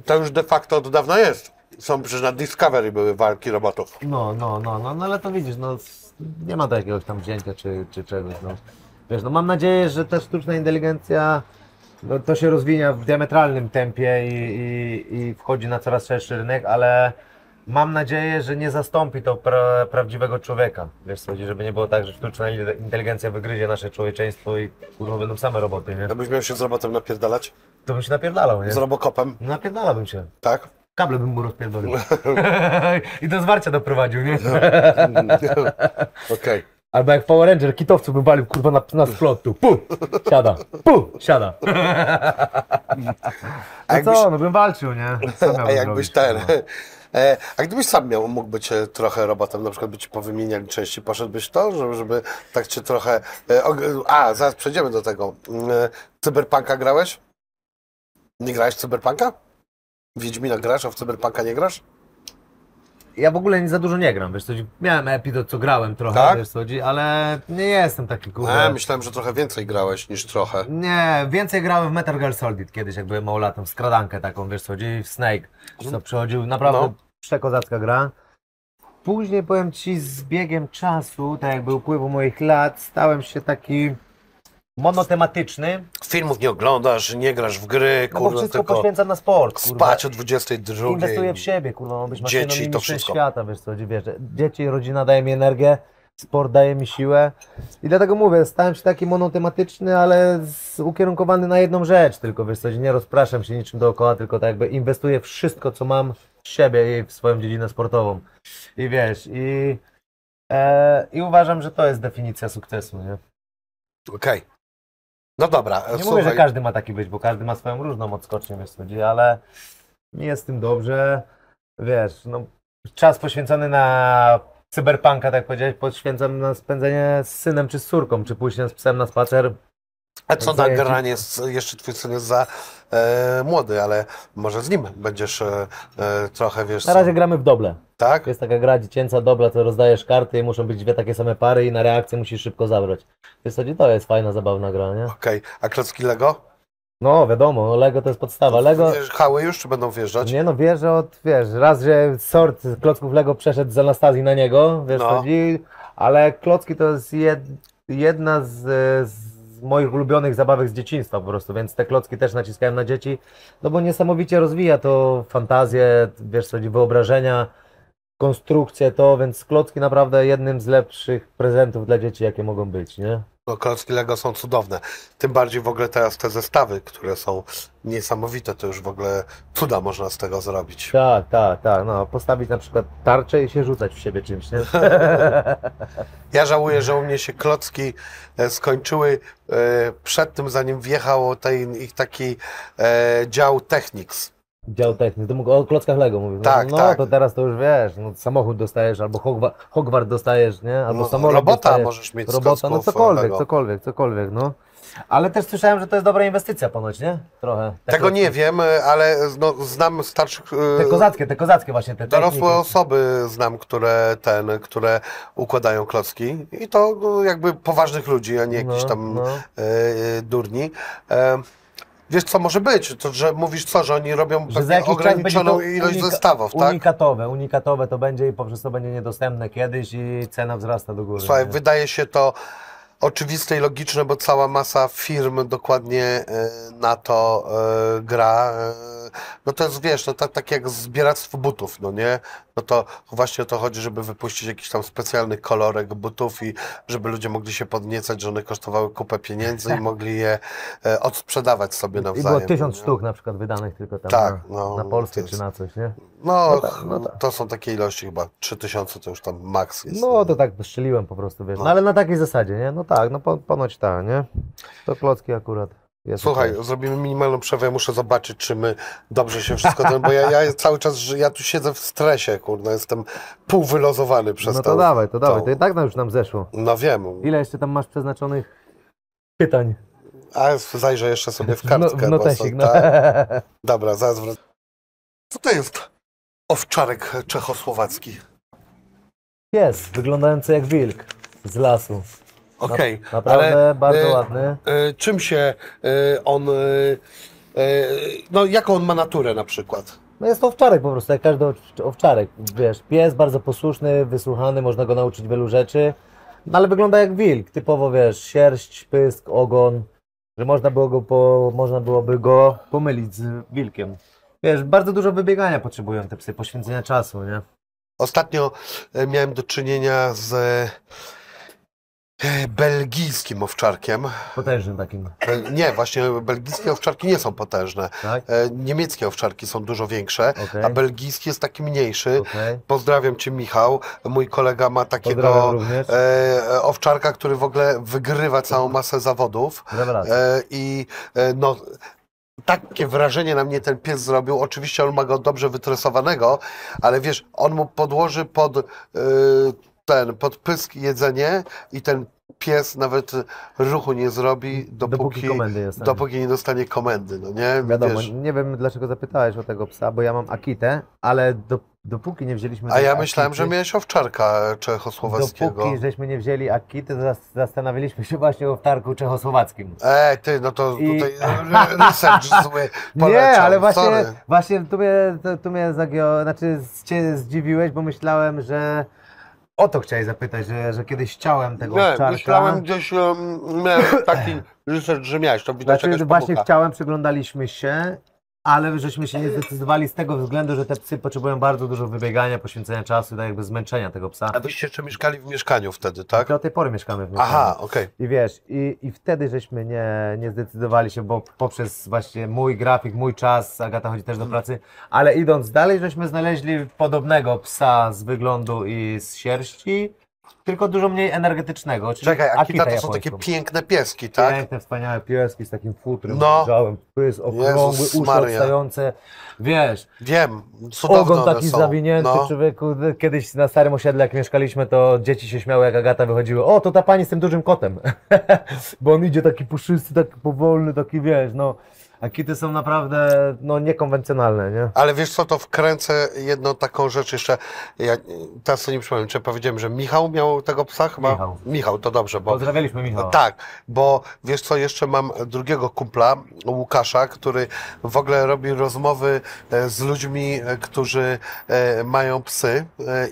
To już de facto od dawna jest. Są przecież na Discovery były walki robotów. No, no, no, no, no ale to widzisz, no nie ma to jakiegoś tam wzięcia czy, czy czegoś, no. Wiesz, no mam nadzieję, że ta sztuczna inteligencja no, to się rozwinia w diametralnym tempie i, i, i wchodzi na coraz szerszy rynek, ale mam nadzieję, że nie zastąpi to pra, prawdziwego człowieka. Wiesz, chodzi, żeby nie było tak, że sztuczna in- inteligencja wygryzie nasze człowieczeństwo i kurwa będą same roboty, nie? Jakbyś miał się z robotem napierdalać? To bym się napierdalał, nie? Z Robocopem, Napierdalałbym się. tak? Kable bym mu rozpierdolił. I do zwarcia doprowadził, nie? Okej. Albo jak Power Ranger, kitowcu bym walił kurwa na, na splot tu. Pu! Siada. Pu! Siada. A No jakbyś, co, no bym walczył, nie? Co a jakbyś zrobić, ten. kurwa? E, a gdybyś sam miał, mógł być e, trochę robotem, na przykład by ci powymieniali części, poszedłbyś to, żeby, żeby tak cię trochę... E, a, zaraz przejdziemy do tego. Mm, cyberpunka grałeś? Nie grałeś w cyberpunka? Wiedźmina grasz, a w cyberpunka nie grasz? Ja w ogóle nie za dużo nie gram, wiesz co, miałem epizod, co grałem trochę, Tak? wiesz co, ale nie jestem taki kurde. A, myślałem, że trochę więcej grałeś niż trochę. Nie, więcej grałem w Metal Gear Solid kiedyś, jak byłem małolatą, w skradankę taką, wiesz co, w Snake, co przychodził, naprawdę No. przekozacka gra. Później, powiem Ci, z biegiem czasu, tak jakby upływu moich lat, stałem się taki monotematyczny, Filmów nie oglądasz, nie grasz w gry, no bo kurwa, wszystko tylko poświęcam na sport, kurwa. spać o 22. Inwestuję w siebie, kurwa, mam być Dzieci, to wszystko. świata, wiesz co, wiesz, dzieci, rodzina daje mi energię, sport daje mi siłę i dlatego mówię, stałem się taki monotematyczny, ale z, ukierunkowany na jedną rzecz tylko, wiesz co, nie rozpraszam się niczym dookoła, tylko tak jakby inwestuję wszystko, co mam w siebie i w swoją dziedzinę sportową i wiesz, i, e, i uważam, że to jest definicja sukcesu, nie? Okej. No dobra, Nie słuchaj. mówię, że każdy ma taki być, bo każdy ma swoją różną odskocznię, wiesz chodzi, ale nie jest z tym dobrze. Wiesz, no, czas poświęcony na cyberpunka, tak powiedziałeś, poświęcam na spędzenie z synem czy z córką, czy pójście z psem na spacer. A co na granie, jeszcze twój syn jest za młody, ale może z nim będziesz e, e, trochę, wiesz Na co, razie gramy w doble. tak? Jest taka gra dziecięca dobra, co rozdajesz karty i muszą być dwie takie same pary i na reakcję musisz szybko zabrać. Wiesz co, to jest fajna, zabawna gra, nie? Okej, a klocki Lego? No wiadomo, Lego to jest podstawa. Lego... Wjeżdżały już, czy będą wjeżdżać? Nie no, wierzę od, wiesz, raz, że sort klocków Lego przeszedł z Anastazji na niego, wiesz, No. chodzi, ale klocki to jest jed, jedna z, z moich ulubionych zabawek z dzieciństwa po prostu, więc te klocki też naciskałem na dzieci, no bo niesamowicie rozwija to fantazję, wiesz, co wyobrażenia, konstrukcję to, więc klocki naprawdę jednym z lepszych prezentów dla dzieci, jakie mogą być, nie? No, klocki Lego są cudowne. Tym bardziej w ogóle teraz te zestawy, które są niesamowite, to już w ogóle cuda można z tego zrobić. Tak, tak, tak, no, postawić na przykład tarczę i się rzucać w siebie czymś, nie? Ja żałuję, że u mnie się klocki e, skończyły e, przed tym, zanim wjechał ten ich taki e, dział Technics. Dział technik, to mógł o klockach Lego mówił. No, Tak, no tak. to teraz to już wiesz, no, samochód dostajesz, albo Hogwa- Hogwart dostajesz, nie? Albo No, samolot robota dostajesz. możesz mieć Robota, no cokolwiek, Lego. cokolwiek, cokolwiek, no. Ale też słyszałem, że to jest dobra inwestycja ponoć, nie? Trochę. Te Tego klocki. nie wiem, ale no, znam starszych. e, Te kozackie, te kozackie właśnie, te Dorosłe techniki. osoby znam, które ten, które układają klocki i to no, jakby poważnych ludzi, a nie jakichś No, tam no. e, e, durni. E, wiesz co może być? To, że mówisz co, że oni robią Że za jakiś ograniczoną ilość zestawów, tak? Unikatowe, unikatowe to będzie i poprzez to będzie niedostępne kiedyś i cena wzrasta do góry. Słuchaj, nie? wydaje się to oczywiste i logiczne, bo cała masa firm dokładnie e, na to e, gra. E, No to jest, wiesz, no tak, tak jak zbieractwo butów, no nie? No to właśnie o to chodzi, żeby wypuścić jakiś tam specjalny kolorek butów i żeby ludzie mogli się podniecać, że one kosztowały kupę pieniędzy i mogli je e, odsprzedawać sobie I nawzajem. było tysiąc nie? sztuk na przykład wydanych tylko tam Tak, na, no, na Polskę jest- czy na coś, nie? No, No tak, no tak. to są takie ilości chyba, 3000 to już tam maks jest. No to tak strzeliłem po prostu, wiesz. No, No. ale na takiej zasadzie, nie? No tak, no po, ponoć tak, nie? To klocki akurat. Jest Słuchaj, zrobimy minimalną przerwę, ja muszę zobaczyć, czy my dobrze się wszystko ten, bo ja, ja cały czas, że ja tu siedzę w stresie, kurde, jestem półwylozowany przez No to. to dawaj, to dawaj, tą- to i tak nam już nam zeszło. No wiem, Ile jeszcze tam masz przeznaczonych pytań? a zajrzę jeszcze sobie w no, kartkę. bo notesik, są- no. tak. Dobra, zaraz wracam. Co to jest owczarek czechosłowacki? Jest, wyglądający jak wilk z lasu. Okej, Naprawdę ale bardzo e, ładny. e, czym się e, on, no jaką on ma naturę na przykład? No jest to owczarek po prostu, jak każdy owcz- owczarek. Wiesz, pies bardzo posłuszny, wysłuchany, można go nauczyć wielu rzeczy. No ale wygląda jak wilk, typowo wiesz, sierść, pysk, ogon, że można, było go po, można byłoby go pomylić z wilkiem. Wiesz, bardzo dużo wybiegania potrzebują te psy, poświęcenia czasu, nie? Ostatnio miałem do czynienia z belgijskim owczarkiem. Potężnym takim, E, Nie, właśnie belgijskie owczarki nie są potężne. tak? E, Niemieckie owczarki są dużo większe, Okej. a belgijski jest taki mniejszy. Okej. Pozdrawiam Cię, Michał. Mój kolega ma takiego e, owczarka, który w ogóle wygrywa całą masę zawodów. E, I e, no, takie wrażenie na mnie ten pies zrobił. Oczywiście on ma go dobrze wytresowanego, ale wiesz, on mu podłoży pod y, ten, pod pysk jedzenie i ten pies nawet ruchu nie zrobi, Dopóki dopóki, jest. dopóki nie dostanie komendy, no nie? Wiadomo, Wiesz, nie wiem dlaczego zapytałeś o tego psa, bo ja mam Akitę, ale do, dopóki nie wzięliśmy a ja myślałem, Akity- że miałeś owczarka czechosłowackiego. Dopóki żeśmy nie wzięli Akity, to zas- zastanawialiśmy się właśnie o wtargu czechosłowackim. Ej, ty, no to I- tutaj re- research zły poleciał. Nie, ale właśnie, Sorry. właśnie tu mnie, tu, tu mnie zagio, znaczy cię zdziwiłeś, bo myślałem, że o to chciałeś zapytać, że, że kiedyś chciałem tego Nie, owczarka. myślałem gdzieś, um, miałem taki research, że miałeś, to widać Znaczy jakaś właśnie pomyłka. chciałem, przyglądaliśmy się, ale żeśmy się nie zdecydowali z tego względu, że te psy potrzebują bardzo dużo wybiegania, poświęcenia czasu, tak jakby zmęczenia tego psa. A wyście jeszcze mieszkali w mieszkaniu wtedy, tak? Do tej pory mieszkamy w mieszkaniu. Aha, okej. I wiesz, i, i wtedy żeśmy nie, nie zdecydowali się, bo poprzez właśnie mój grafik, mój czas, Agata chodzi też do pracy, ale idąc dalej, żeśmy znaleźli podobnego psa z wyglądu i z sierści, tylko dużo mniej energetycznego. Czyli Czekaj, Akita Akitę to są takie piękne pieski, tak? Piękne, wspaniałe pieski z takim futrem, No. no. pys okrągły, Jezus uszy Maria. odstające, wiesz, Wiem, cudowne ogon taki są. zawinięty, No. człowieku, kiedyś na starym osiedle jak mieszkaliśmy, to dzieci się śmiały jak Agata wychodziły, o to ta pani z tym dużym kotem, bo on idzie taki puszysty, taki powolny, taki wiesz, no, a kity są naprawdę, no, niekonwencjonalne, nie? Ale wiesz co, to wkręcę jedną taką rzecz jeszcze. Ja teraz sobie nie przypomnę, czy powiedziałem, że Michał miał tego psa chyba? Michał. Michał, to dobrze, bo Pozdrawialiśmy Michała. Tak, bo wiesz co, jeszcze mam drugiego kumpla, Łukasza, który w ogóle robi rozmowy e, z ludźmi, e, którzy e, mają psy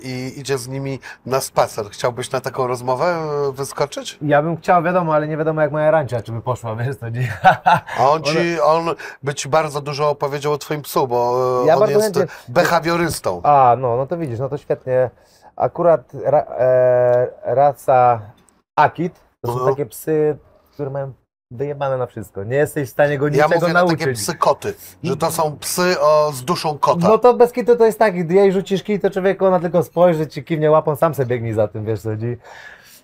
i idzie z nimi na spacer. Chciałbyś na taką rozmowę wyskoczyć? Ja bym chciał, wiadomo, ale nie wiadomo jak moja rancia, czy by poszła, wiesz, to nie. On ci, on by ci bardzo dużo opowiedział o twoim psu, bo e, Ja on jest chętnie- behawiorystą. A, no, no to widzisz, no to świetnie. Akurat ra, e, rasa Akit to są Mhm. takie psy, które mają wyjebane na wszystko. Nie jesteś w stanie go Ja niczego mówię na nauczyć. takie psy koty, że to są psy o, z duszą kota. No to bez kitu to jest tak, gdy jej rzucisz kij, to człowieku ona tylko spojrzy, ci kiwnie łapą, sam sobie biegnij za tym, wiesz co chodzi.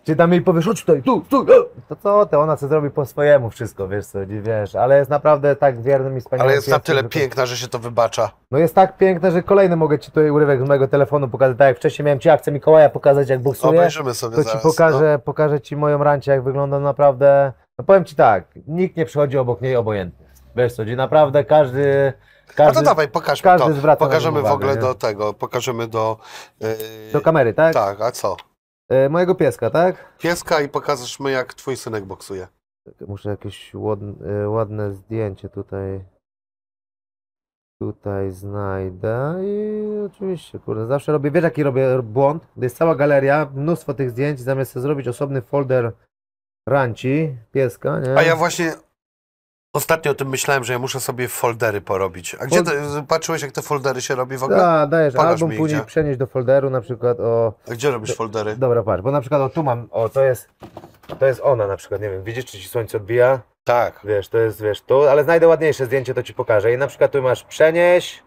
Czy tam jej powiesz, chodź tutaj, tu, tu, e, to co, to ona co zrobi po swojemu wszystko, wiesz co chodzi, wiesz, ale jest naprawdę tak wiernym i wspaniałym Ale jest na tyle piękna, że się to wybacza. No jest tak piękne, że kolejny mogę ci tutaj urywek z mojego telefonu pokazać, tak jak wcześniej miałem ci akcję Mikołaja pokazać jak boksuje. Obejrzymy sobie To zaraz. ci pokażę, pokażę ci moją rancię, jak wygląda naprawdę. No powiem ci tak, nikt nie przychodzi obok niej obojętnie. Wiesz co, gdzie naprawdę każdy. No każdy to dawaj, pokażmy każdy to. Pokażemy nią w ogóle uwagę, nie? do tego, pokażemy do... Yy, do kamery, tak? tak, a co? E, mojego pieska, tak? Pieska i pokażesz mi, jak twój synek boksuje. Muszę jakieś ładne, ładne zdjęcie tutaj. Tutaj znajdę i oczywiście, kurde, zawsze robię, wiesz jaki robię błąd? To jest cała galeria, mnóstwo tych zdjęć, zamiast zrobić osobny folder ranci, pieska, nie? A ja właśnie ostatnio o tym myślałem, że ja muszę sobie foldery porobić. A gdzie Fol- ty, patrzyłeś, jak te foldery się robi w ogóle? Da, dajesz Pokaż album, później gdzie. przenieść do folderu, na przykład o... A gdzie robisz foldery? Dobra, patrz, bo na przykład o tu mam, o to jest, to jest ona na przykład, nie wiem, widzisz czy ci słońce odbija? Tak. Wiesz, to jest, wiesz, tu, ale znajdę ładniejsze zdjęcie, to ci pokażę. I na przykład tu masz przenieś,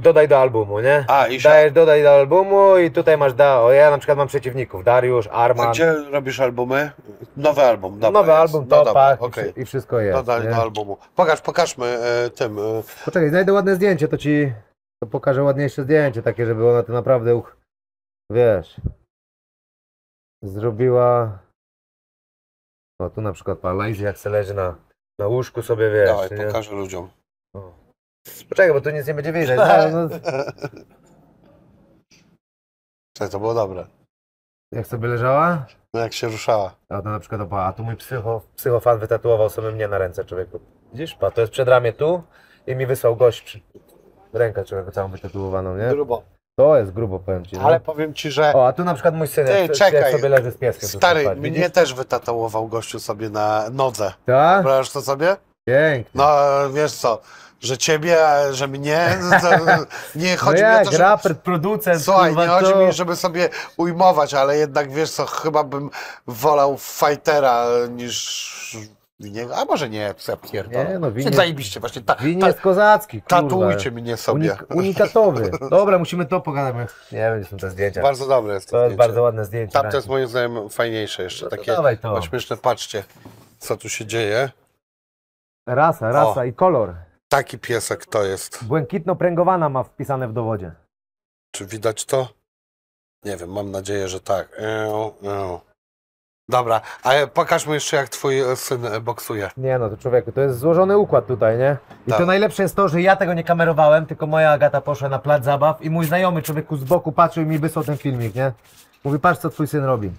dodaj do albumu, nie? A, i Dajesz, dodaj do albumu i tutaj masz, da, o ja na przykład mam przeciwników, Dariusz, A Arman, gdzie robisz albumy? Nowy album, dobra nowy jest. album, no to dobra, pak okej. i, wszystko jest. Dodaj nie? do albumu. Pokaż, pokażmy e, tym. E, Poczekaj, znajdę ładne zdjęcie, to ci to pokażę ładniejsze zdjęcie, takie, żeby ona to naprawdę, uch, wiesz, zrobiła, o tu na przykład pa, Lazy jak se leży na, na łóżku sobie, wiesz, dawaj, nie? pokażę ludziom. Poczekaj, bo tu nic nie będzie widać, no, no, Cześć, to było dobre. jak sobie leżała, No jak się ruszała. a to na przykład, opa, a tu mój psycho, psychofan wytatuował sobie mnie na ręce, człowieku, widzisz, pa, to jest przedramię tu i mi wysłał gość rękę człowieku całą wytatuowaną, nie? Grubo. To jest grubo, powiem ci, no. Ale powiem ci, że O, a tu na przykład mój syn, Ty, jak, czekaj. jak sobie leży z pieskiem. stary, patrz, mnie widzisz? też wytatuował gościu sobie na nodze. Tak? Wyobrażasz to sobie? Pięknie. No wiesz co, że ciebie, że mnie, to nie No chodzi mi o jak, to, że... producent, Słuchaj, nie chodzi to... mi, żeby sobie ujmować, ale jednak wiesz co, chyba bym wolał fightera niż winiego, a może nie, ja pierdolę. Nie, no Się win zajebiście, właśnie ta, win ta, jest kozacki, kurwa. tatujcie mnie sobie. Unik unikatowy. Dobra, musimy to pogadać. Nie wiem, są te zdjęcia. Bardzo dobre jest to, To jest bardzo ładne zdjęcie. Tam to jest moim zdaniem fajniejsze jeszcze, No takie dawaj to. no patrzcie, co tu się dzieje. Rasa, rasa O. i kolor. Taki piesek to jest. Błękitno-pręgowana ma wpisane w dowodzie. Czy widać to? Nie wiem, mam nadzieję, że tak. Eł, eł. Dobra, a pokaż mu jeszcze, jak twój e, syn e, boksuje. Nie no, to człowieku, to jest złożony układ tutaj, nie? I Tak. to najlepsze jest to, że ja tego nie kamerowałem, tylko moja Agata poszła na plac zabaw i mój znajomy człowieku z boku patrzył i mi wysłał ten filmik, nie? Mówi, patrz co twój syn robi.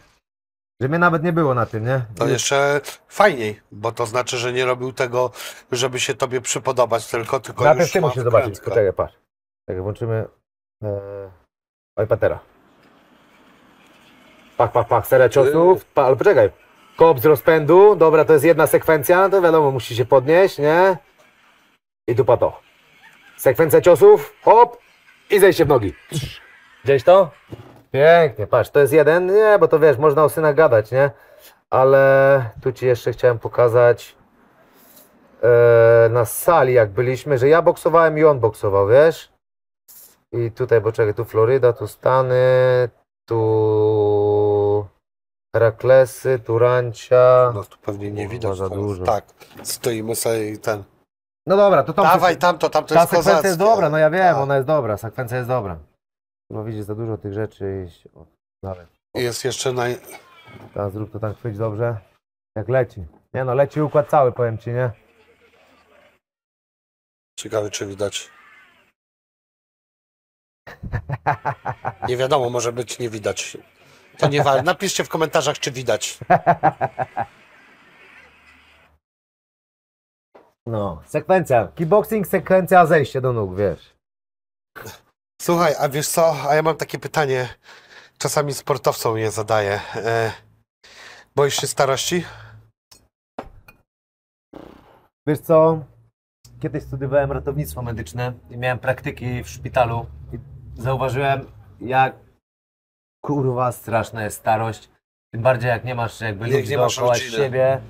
Że mnie nawet nie było na tym, nie? To jeszcze fajniej, bo to znaczy, że nie robił tego, żeby się tobie przypodobać, tylko, tylko Najpierw już ty musisz zobaczyć, poczekaj, patrz. Tak, włączymy... E... Oj, patera. Pach, pach, pach, seria ciosów. Pa, ale poczekaj. Kop z rozpędu, dobra, to jest jedna sekwencja, to wiadomo, musi się podnieść, nie? I dupa to. Sekwencja ciosów, hop i zejście w nogi. Gdzieś to? Pięknie, patrz, to jest jeden, nie, bo to wiesz, można o synach gadać, nie? Ale tu ci jeszcze chciałem pokazać e, na sali, jak byliśmy, że ja boksowałem i on boksował, wiesz? I tutaj, bo czekaj, tu Floryda, tu Stany, tu Heraklesy, tu Rancia. No tu pewnie nie widać. za dużo. Tak, stoimy sobie i ten. No dobra, to tam Dawaj tamto, tamto Ta jest sekwencja kozackie. jest dobra, no ja wiem, Tak. ona jest dobra, sekwencja jest dobra. Bo widzisz za dużo tych rzeczy i... O, dalej. Jest jeszcze naj... Teraz zrób to tak chwyć dobrze. Jak leci. Nie no, leci układ cały, powiem ci, nie? Ciekawe, czy widać. Nie wiadomo, może być nie widać. To nie wa- Napiszcie w komentarzach, czy widać. No, sekwencja. Kickboxing, sekwencja, zejście do nóg, wiesz. Słuchaj, a wiesz co? A ja mam takie pytanie. Czasami sportowcom je zadaję. E, boisz się starości? Wiesz co? Kiedyś studiowałem ratownictwo medyczne i miałem praktyki w szpitalu i zauważyłem, jak kurwa straszna jest starość. Tym bardziej jak nie masz jakby Jak ludzi nie masz dookoła rodziny. siebie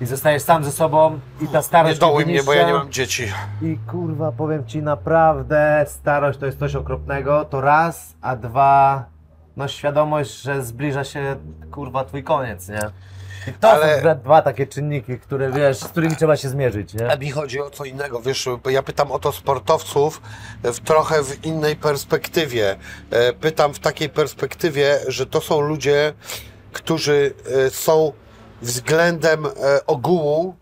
i zostajesz sam ze sobą i ta starość Nie dołuj mnie, bo ja nie mam dzieci. I kurwa, powiem ci naprawdę, starość to jest coś okropnego, to raz, a dwa, no świadomość, że zbliża się kurwa twój koniec, nie? I to Ale- są dwa, takie czynniki, które wiesz, z którymi trzeba się zmierzyć, nie? A mi chodzi o co innego, wiesz, ja pytam o to sportowców w trochę w innej perspektywie. E, Pytam w takiej perspektywie, że to są ludzie, którzy e, są względem e, ogółu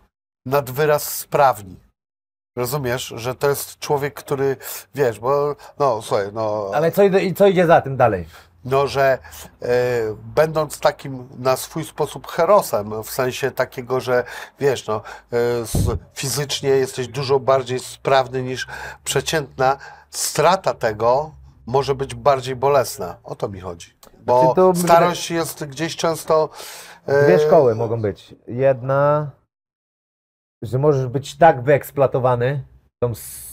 nad wyraz sprawni. Rozumiesz, że to jest człowiek, który, wiesz, bo, no słuchaj, no, Ale co, co idzie za tym dalej? no że e, będąc takim na swój sposób herosem, w sensie takiego, że wiesz, no, e, fizycznie jesteś dużo bardziej sprawny niż przeciętna, strata tego może być bardziej bolesna. O to mi chodzi. Bo Znaczy, to- starość jest gdzieś często. E, Dwie szkoły mogą być. Jedna, że możesz być tak wyeksploatowany,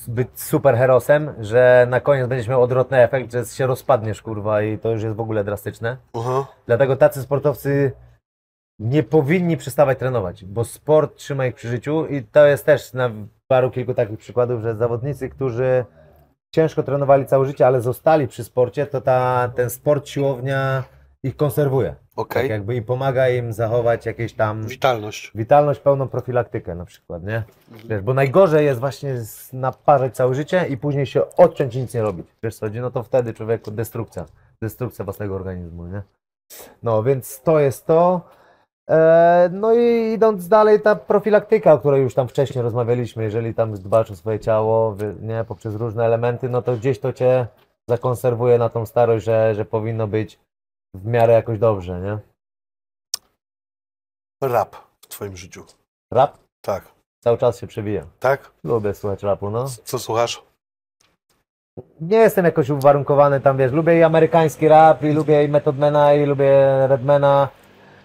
być super herosem, że na koniec będziesz miał odwrotny efekt, że się rozpadniesz, kurwa, i to już jest w ogóle drastyczne. Aha. Dlatego tacy sportowcy nie powinni przestawać trenować, bo sport trzyma ich przy życiu i to jest też na paru kilku takich przykładów, że zawodnicy, którzy ciężko trenowali całe życie, ale zostali przy sporcie, to ta, ten sport siłownia ich konserwuje. Okej. Tak jakby i pomaga im zachować jakieś tam Witalność. witalność, pełną profilaktykę na przykład, nie? Wiesz, bo najgorzej jest właśnie naparzać całe życie i później się odciąć i nic nie robić. Wiesz co chodzi? No to wtedy człowieku destrukcja, destrukcja własnego organizmu, nie? No więc to jest to. E, no i idąc dalej, ta profilaktyka, o której już tam wcześniej rozmawialiśmy, jeżeli tam dbasz o swoje ciało, nie, poprzez różne elementy, no to gdzieś to cię zakonserwuje na tą starość, że, że powinno być w miarę jakoś dobrze, nie? Rap w twoim życiu. Rap Tak. cały czas się przewija. Tak? Lubię słuchać rapu, no. Co słuchasz? Nie jestem jakoś uwarunkowany tam, wiesz, lubię i amerykański rap, i lubię i Methodmana, i lubię Redmana,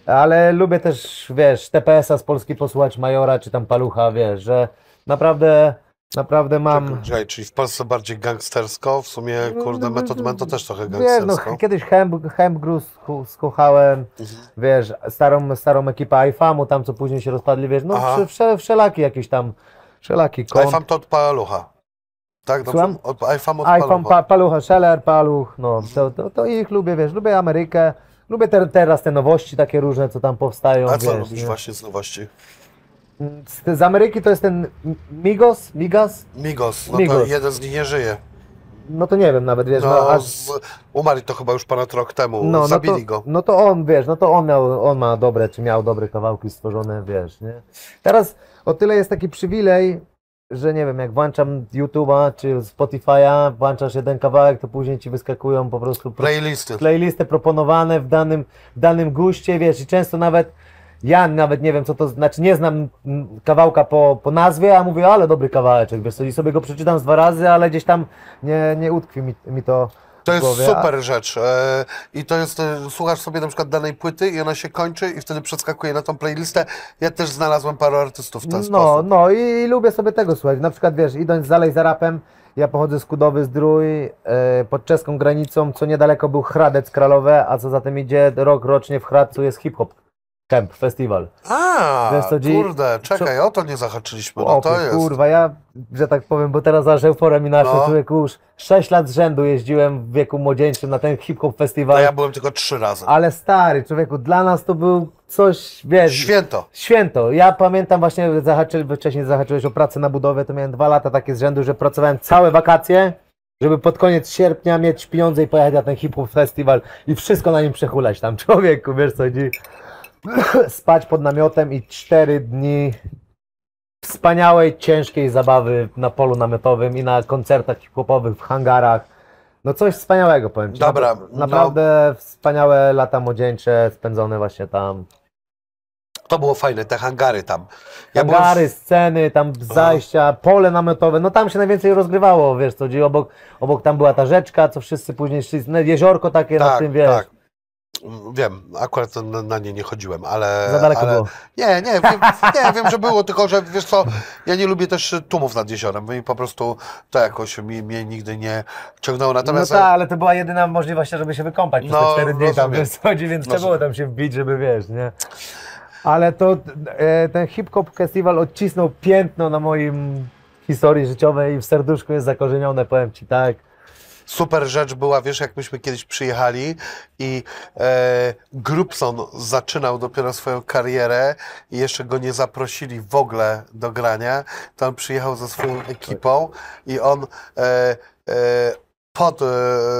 ale lubię też, wiesz, TPS-a z Polski posłuchać, Majora, czy tam Palucha, wiesz, że naprawdę, naprawdę mam... Czyli w Polsce bardziej gangstersko, w sumie, kurde, Method Man to też trochę Wiesz, no, gangstersko. kiedyś Hemp, Hemp Gru słuchałem, Mhm. wiesz, starą, starą ekipę iFamu, tam co później się rozpadli, wiesz, no Aha. wsze, wsze, wszelaki jakiś tam, wszelaki kąt. iFam to od Palucha. Tak, dobrze? Od, iFam od iPhone, Palucha. pa, Palucha, Scheller, Paluch, no to, to, to ich lubię, wiesz, lubię Amerykę, lubię te, teraz te nowości takie różne, co tam powstają, A co wiesz, lubisz nie? właśnie z nowości? Z, z Ameryki to jest ten Migos, Migas? Migos, no to Migos. jeden z nich nie żyje. No to nie wiem nawet, wiesz, no, No, aż... z, umarł to chyba już ponad rok temu, No, no, zabili to, go. no to on, wiesz, no to on miał, on ma dobre, czy miał dobre kawałki stworzone, wiesz, nie? Teraz o tyle jest taki przywilej, że nie wiem, jak włączam YouTube'a czy Spotify'a, włączasz jeden kawałek, to później ci wyskakują po prostu pro- Playlisty. playlisty proponowane w danym, w danym guście, wiesz, i często nawet ja nawet nie wiem, co to znaczy, nie znam kawałka po, po nazwie, a mówię, ale dobry kawałeczek, wiesz, co, i sobie go przeczytam z dwa razy, ale gdzieś tam nie, nie utkwi mi, mi to To jest głowie. a- super rzecz. E, I to jest, e, słuchasz sobie na przykład danej płyty i ona się kończy i wtedy przeskakuje na tą playlistę. Ja też znalazłem paru artystów w ten No, sposób. no i, i lubię sobie tego słuchać. Na przykład wiesz, idąc dalej za rapem, ja pochodzę z Kudowy Zdrój, e, pod czeską granicą, co niedaleko był Hradec Kralowe, a co za tym idzie, rok rocznie w Hradcu jest hip-hop camp, festiwal. A, Wiesz co, dzi- kurde, czekaj, o to nie zahaczyliśmy. No to jest. kurwa, ja, że tak powiem, bo teraz aż euforę mi naszło, No. człowieku, już 6 lat z rzędu jeździłem w wieku młodzieńczym na ten hip-hop festiwal, ja byłem tylko trzy razy. ale stary, człowieku, dla nas to był coś, wiesz... Święto. Święto. Ja pamiętam właśnie, zahaczy, wcześniej zahaczyłeś o pracę na budowie, to miałem dwa lata takie z rzędu, że pracowałem całe wakacje, żeby pod koniec sierpnia mieć pieniądze i pojechać na ten hip-hop festiwal i wszystko na nim przehulać tam. Człowieku, wiesz co chodzi? Spać pod namiotem i cztery dni wspaniałej, ciężkiej zabawy na polu namiotowym i na koncertach hip-hopowych w hangarach. No coś wspaniałego, powiem Ci. Dobra, no- Naprawdę wspaniałe lata młodzieńcze spędzone właśnie tam. To było fajne, te hangary tam. Ja byłem Hangary, sceny, tam zajścia, pole namiotowe, no tam się najwięcej rozgrywało, wiesz co, obok, obok tam była ta rzeczka, co wszyscy później szli, no, jeziorko takie na tak, tym, wiesz, tak. Wiem, akurat na, nie nie chodziłem, ale... za daleko ale... było. Nie, nie, wiem, nie, wiem, że było, tylko że wiesz co, ja nie lubię też tłumów nad jeziorem i po prostu to jakoś mi, mnie nigdy nie ciągnęło. No Natomiast tak, ale to była jedyna możliwość, żeby się wykąpać przez No, te cztery dni tam, rozumiem. co chodzi, więc trzeba było tam się wbić, żeby wiesz, nie. Ale to e, ten hip-hop festiwal odcisnął piętno na moim historii życiowej i w serduszku jest zakorzenione, powiem Ci tak. Super rzecz była, wiesz, jak myśmy kiedyś przyjechali i e, Grubson zaczynał dopiero swoją karierę i jeszcze go nie zaprosili w ogóle do grania, to on przyjechał ze swoją ekipą i on e, e, pod e,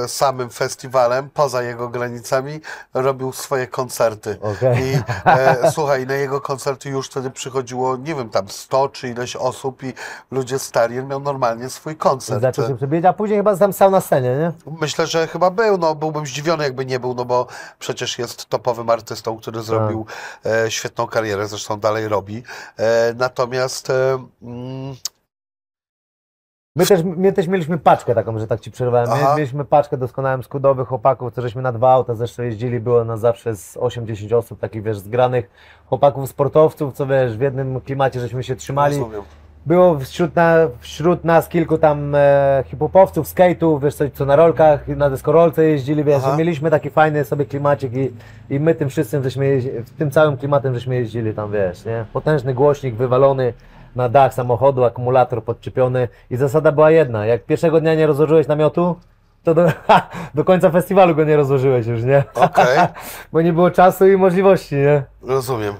samym festiwalem, poza jego granicami, robił swoje koncerty. Okej. I e, słuchaj, na jego koncerty już wtedy przychodziło, nie wiem, tam 100 czy ileś osób i ludzie stali, miał normalnie swój koncert. Zaczął się przebijać, a później chyba tam stał na scenie, nie? Myślę, że chyba był, no byłbym zdziwiony jakby nie był, no bo przecież jest topowym artystą, który zrobił e, świetną karierę, zresztą dalej robi. E, natomiast e, mm, My też, my też mieliśmy paczkę taką, że tak ci przerwałem. Aha. mieliśmy paczkę doskonałym skudowych chłopaków, co żeśmy na dwa auta zresztą jeździli, było nas zawsze z 8-10 osób, takich wiesz, zgranych chłopaków sportowców, co wiesz, w jednym klimacie żeśmy się trzymali. rozumiem. Było wśród, na, wśród nas kilku tam e, hip-hopowców, skate'ów, wiesz, co, co na rolkach, na deskorolce jeździli, wiesz, Aha. mieliśmy taki fajny sobie klimacik i, i my tym wszystkim, żeśmy jeździ, tym całym klimatem, żeśmy jeździli tam, wiesz, nie? Potężny głośnik wywalony na dach samochodu, akumulator podczepiony i zasada była jedna, jak pierwszego dnia nie rozłożyłeś namiotu, to do, do końca festiwalu go nie rozłożyłeś już, nie? Okej. Bo nie było czasu i możliwości, nie? Rozumiem.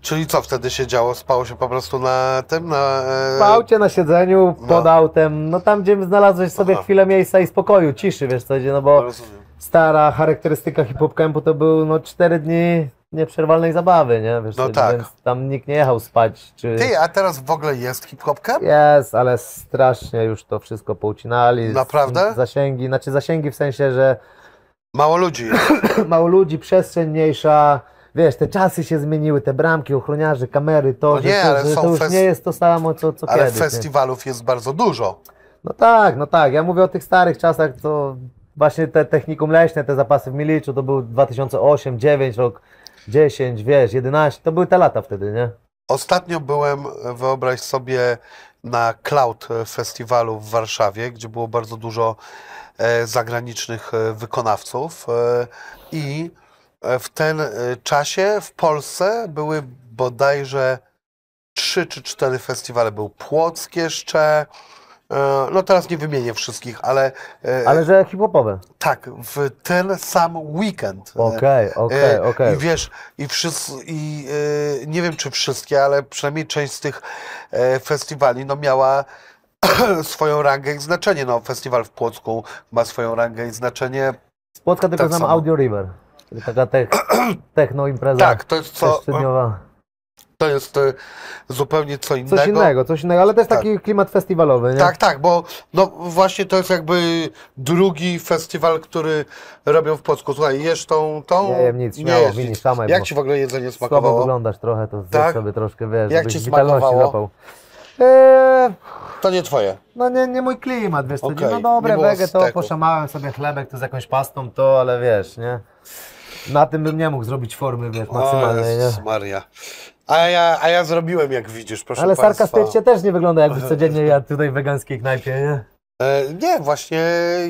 Czyli co wtedy się działo? Spało się po prostu na tym, na... E, W aucie, na siedzeniu, pod No. autem, no tam, gdzie znalazłeś sobie Aha. chwilę miejsca i spokoju, ciszy, wiesz co, no bo Rozumiem. stara charakterystyka hip-hop campu to był, no, cztery dni nieprzerwalnej zabawy, nie, wiesz No tak. więc tam nikt nie jechał spać, czy... Ty, a teraz w ogóle jest hip-hopka? Jest, ale strasznie już to wszystko poucinali. Naprawdę? Zasięgi, znaczy zasięgi w sensie, że Mało ludzi jest. mało ludzi, przestrzeń mniejsza, wiesz, te czasy się zmieniły, te bramki, ochroniarze, kamery, to, No że, nie, to, ale że są to już nie jest to samo, co, co Ale kiedyś. nie? festiwalów jest bardzo dużo. No tak, no tak. Ja mówię o tych starych czasach, to właśnie te technikum leśne, te zapasy w Miliczu, to był 2008, 9, rok 10, wiesz, 11, to były te lata wtedy, nie? Ostatnio byłem, wyobraź sobie, na Cloud Festiwalu w Warszawie, gdzie było bardzo dużo e, zagranicznych e, wykonawców e, i w ten czasie w Polsce były bodajże trzy czy cztery festiwale. Był Płock jeszcze, no teraz nie wymienię wszystkich, ale, e, Ale że hip-hopowe. tak, w ten sam weekend. e, Okej, okej, E, okej. I wiesz, i, wszyscy, i e, nie wiem czy wszystkie, ale przynajmniej część z tych e, festiwali no, miała swoją rangę i znaczenie. No, festiwal w Płocku ma swoją rangę i znaczenie. Spotka tylko tak znam. Audio River. Taka tech, techno impreza. Tak, to jest co. to jest e, zupełnie co innego. Coś innego, coś innego, ale to jest Tak. taki klimat festiwalowy, nie? Tak, tak, bo no właśnie to jest jakby drugi festiwal, który robią w Płocku. Słuchaj, jesz tą, tą... Nie jem nic, nie śmiało, nic. szamaj, Jak ci w ogóle jedzenie Słabo smakowało? wyglądasz trochę, to Tak? sobie troszkę, wiesz, Jak ci smakowało? Eee, To nie twoje. no nie, nie mój klimat, wiesz co, Okej, no dobre wege, to poszamałem sobie chlebek tu z jakąś pastą, to, ale wiesz, nie? Na tym bym nie mógł zrobić formy, wiesz, maksymalnej, nie? Maria. A ja, a ja zrobiłem, jak widzisz, proszę Ale państwa. sarkastycznie też nie wygląda jakbyś codziennie jadł tutaj w wegańskiej knajpie, nie? E, nie, właśnie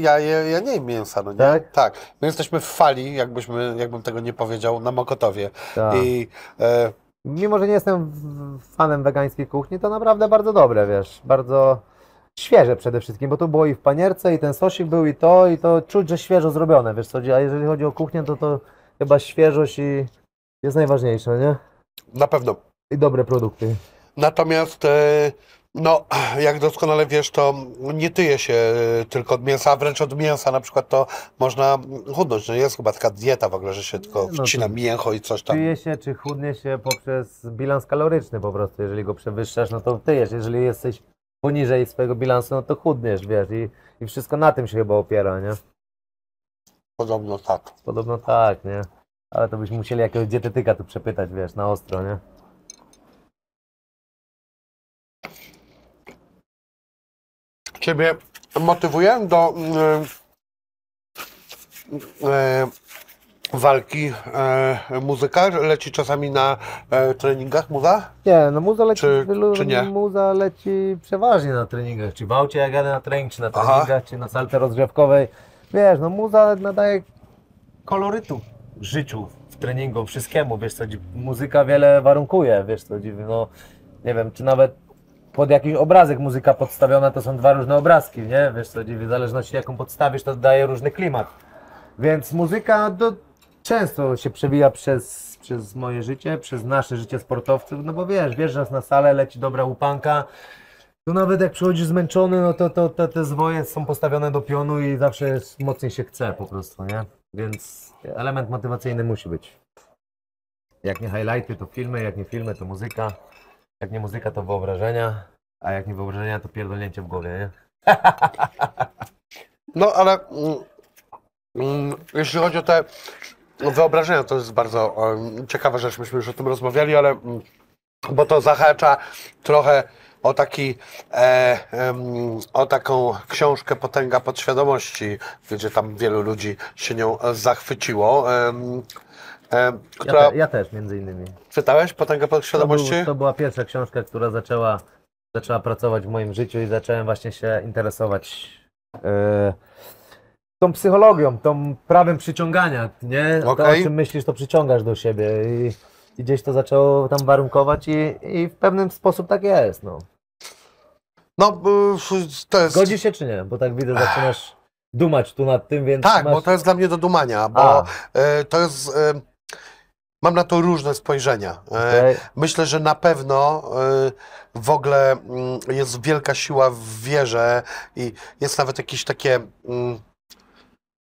ja, ja, ja nie jem mięsa, no nie? Tak? Tak. My jesteśmy w fali, jakbyśmy, jakbym tego nie powiedział, na Mokotowie. Tak. I e, Mimo, że nie jestem fanem wegańskiej kuchni, to naprawdę bardzo dobre, wiesz, bardzo świeże przede wszystkim, bo tu było i w panierce, i ten sosik był, i to, i to czuć, że świeżo zrobione, wiesz co, a jeżeli chodzi o kuchnię, to to chyba świeżość i jest najważniejsze, nie? Na pewno. I dobre produkty. Natomiast, e, no, jak doskonale wiesz, to nie tyje się tylko od mięsa, a wręcz od mięsa na przykład to można chudnąć. No jest chyba taka dieta w ogóle, że się tylko No wcina mięcho i coś tam. Tyje się, czy chudnie się poprzez bilans kaloryczny po prostu, jeżeli go przewyższasz, no to tyjesz, jeżeli jesteś poniżej swojego bilansu, no to chudniesz, wiesz, i, i wszystko na tym się chyba opiera, nie? Podobno tak. Podobno tak, nie? Ale to byśmy musieli jakiegoś dietetyka tu przepytać, wiesz, na ostro, nie? Ciebie motywuje do mm, e, walki e, muzyka? Leci czasami na treningach muza? Nie, no muza leci, Czy- wielu- czy nie? muza leci przeważnie na treningach, czy w aucie jak jadę na trening, czy na Aha. treningach, czy na salce rozgrzewkowej. Wiesz, no muza nadaje kolorytu życiu, w treningu, wszystkiemu, wiesz co, muzyka wiele warunkuje, wiesz co, no nie wiem, czy nawet pod jakiś obrazek muzyka podstawiona, to są dwa różne obrazki, nie? Wiesz co, w zależności jaką podstawisz, to daje różny klimat. Więc muzyka do, często się przewija przez, przez moje życie, przez nasze życie sportowców, no bo wiesz, wjeżdżasz na salę, leci dobra łupanka, to nawet jak przychodzisz zmęczony, no to, to, to te zwoje są postawione do pionu i zawsze mocniej się chce po prostu, nie? Więc element motywacyjny musi być. Jak nie highlighty, to filmy, jak nie filmy, to muzyka, jak nie muzyka, to wyobrażenia, a jak nie wyobrażenia, to pierdolnięcie w głowie, nie? No ale mm, mm, jeśli chodzi o te wyobrażenia, to jest bardzo em, ciekawa rzecz. Myśmy już o tym rozmawiali, ale mm, bo to zahacza trochę o taki e, o taką książkę Potęga Podświadomości, gdzie tam wielu ludzi się nią zachwyciło. Em, Ja, która, te, ja też, między innymi. czytałeś Potęgę To, był, Podświadomości? to była pierwsza książka, która zaczęła, zaczęła pracować w moim życiu i zacząłem właśnie się interesować e, tą psychologią, tą prawem przyciągania, nie? To, Okej. o czym myślisz, to przyciągasz do siebie i, i gdzieś to zaczęło tam warunkować i, i w pewnym sposób tak jest, no. No, to jest... Zgodzisz się czy nie? Bo tak widzę, zaczynasz dumać tu nad tym, więc Tak, masz... bo to jest dla mnie do dumania, bo A. e, to jest. e, Mam na to różne spojrzenia. E, Okej. Myślę, że na pewno w ogóle mm, jest wielka siła w wierze i jest nawet jakieś takie mm,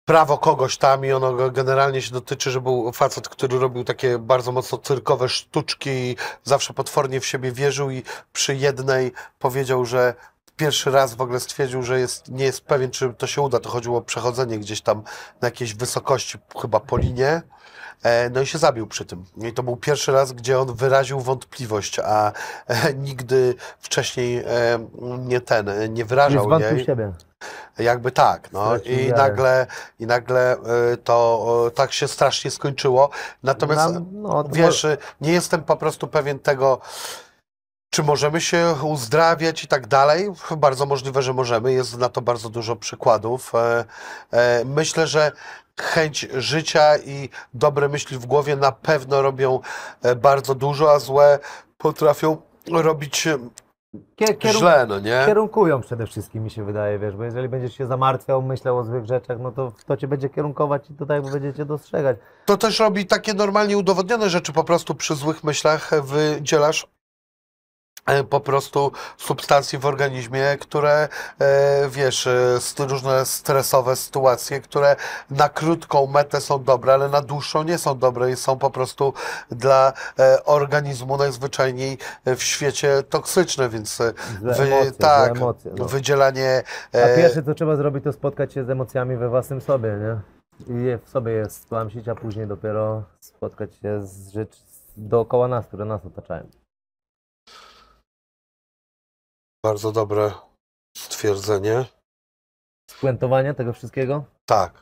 prawo kogoś tam i ono generalnie się dotyczy, że był facet, który robił takie bardzo mocno cyrkowe sztuczki i zawsze potwornie w siebie wierzył i przy jednej powiedział, że pierwszy raz w ogóle stwierdził, że jest, nie jest pewien, czy to się uda. To chodziło o przechodzenie gdzieś tam na jakiejś wysokości, chyba po linie. E, No i się zabił przy tym. I to był pierwszy raz, gdzie on wyraził wątpliwość, a e, nigdy wcześniej e, nie ten, nie Nie wyrażał zwątpił jej. siebie. Jakby tak, no i wiarę. nagle, i nagle e, to tak się strasznie skończyło. Natomiast Nam- no, wiesz, nie jestem po prostu pewien tego, czy możemy się uzdrawiać i tak dalej. Bardzo możliwe, że możemy. Jest na to bardzo dużo przykładów. E, e, Myślę, że chęć życia i dobre myśli w głowie na pewno robią e, bardzo dużo, a złe potrafią robić Kie- kierun- źle, no nie? Kierunkują przede wszystkim, mi się wydaje, wiesz, bo jeżeli będziesz się zamartwiał, myślał o złych rzeczach, no to to cię będzie kierunkować i tutaj będziecie dostrzegać. To też robi takie normalnie udowodnione rzeczy, po prostu przy złych myślach wydzielasz po prostu substancje w organizmie, które, e, wiesz, e, różne stresowe sytuacje, które na krótką metę są dobre, ale na dłuższą nie są dobre i są po prostu dla e, organizmu najzwyczajniej w świecie toksyczne, więc e, wy- emocje, tak, emocje. No. wydzielanie... A e, pierwsze, co trzeba zrobić, to spotkać się z emocjami we własnym sobie, nie? I je w sobie je stłamsić, a później dopiero spotkać się z rzecz dookoła nas, które nas otaczają. Bardzo dobre stwierdzenie. Spuentowanie tego wszystkiego? Tak.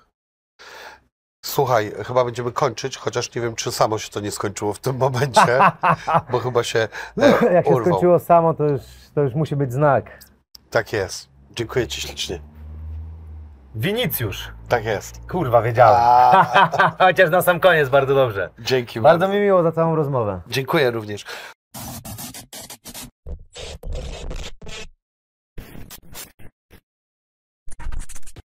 Słuchaj, chyba będziemy kończyć, chociaż nie wiem, czy samo się to nie skończyło w tym momencie, bo chyba się e, Jak się urwał. skończyło samo, to już, to już musi być znak. Tak jest. Dziękuję Ci ślicznie. Winicjusz. Tak jest. Kurwa, wiedziałem. A, Chociaż na sam koniec bardzo dobrze. dzięki Bardzo bardzo. mi miło za całą rozmowę. Dziękuję również.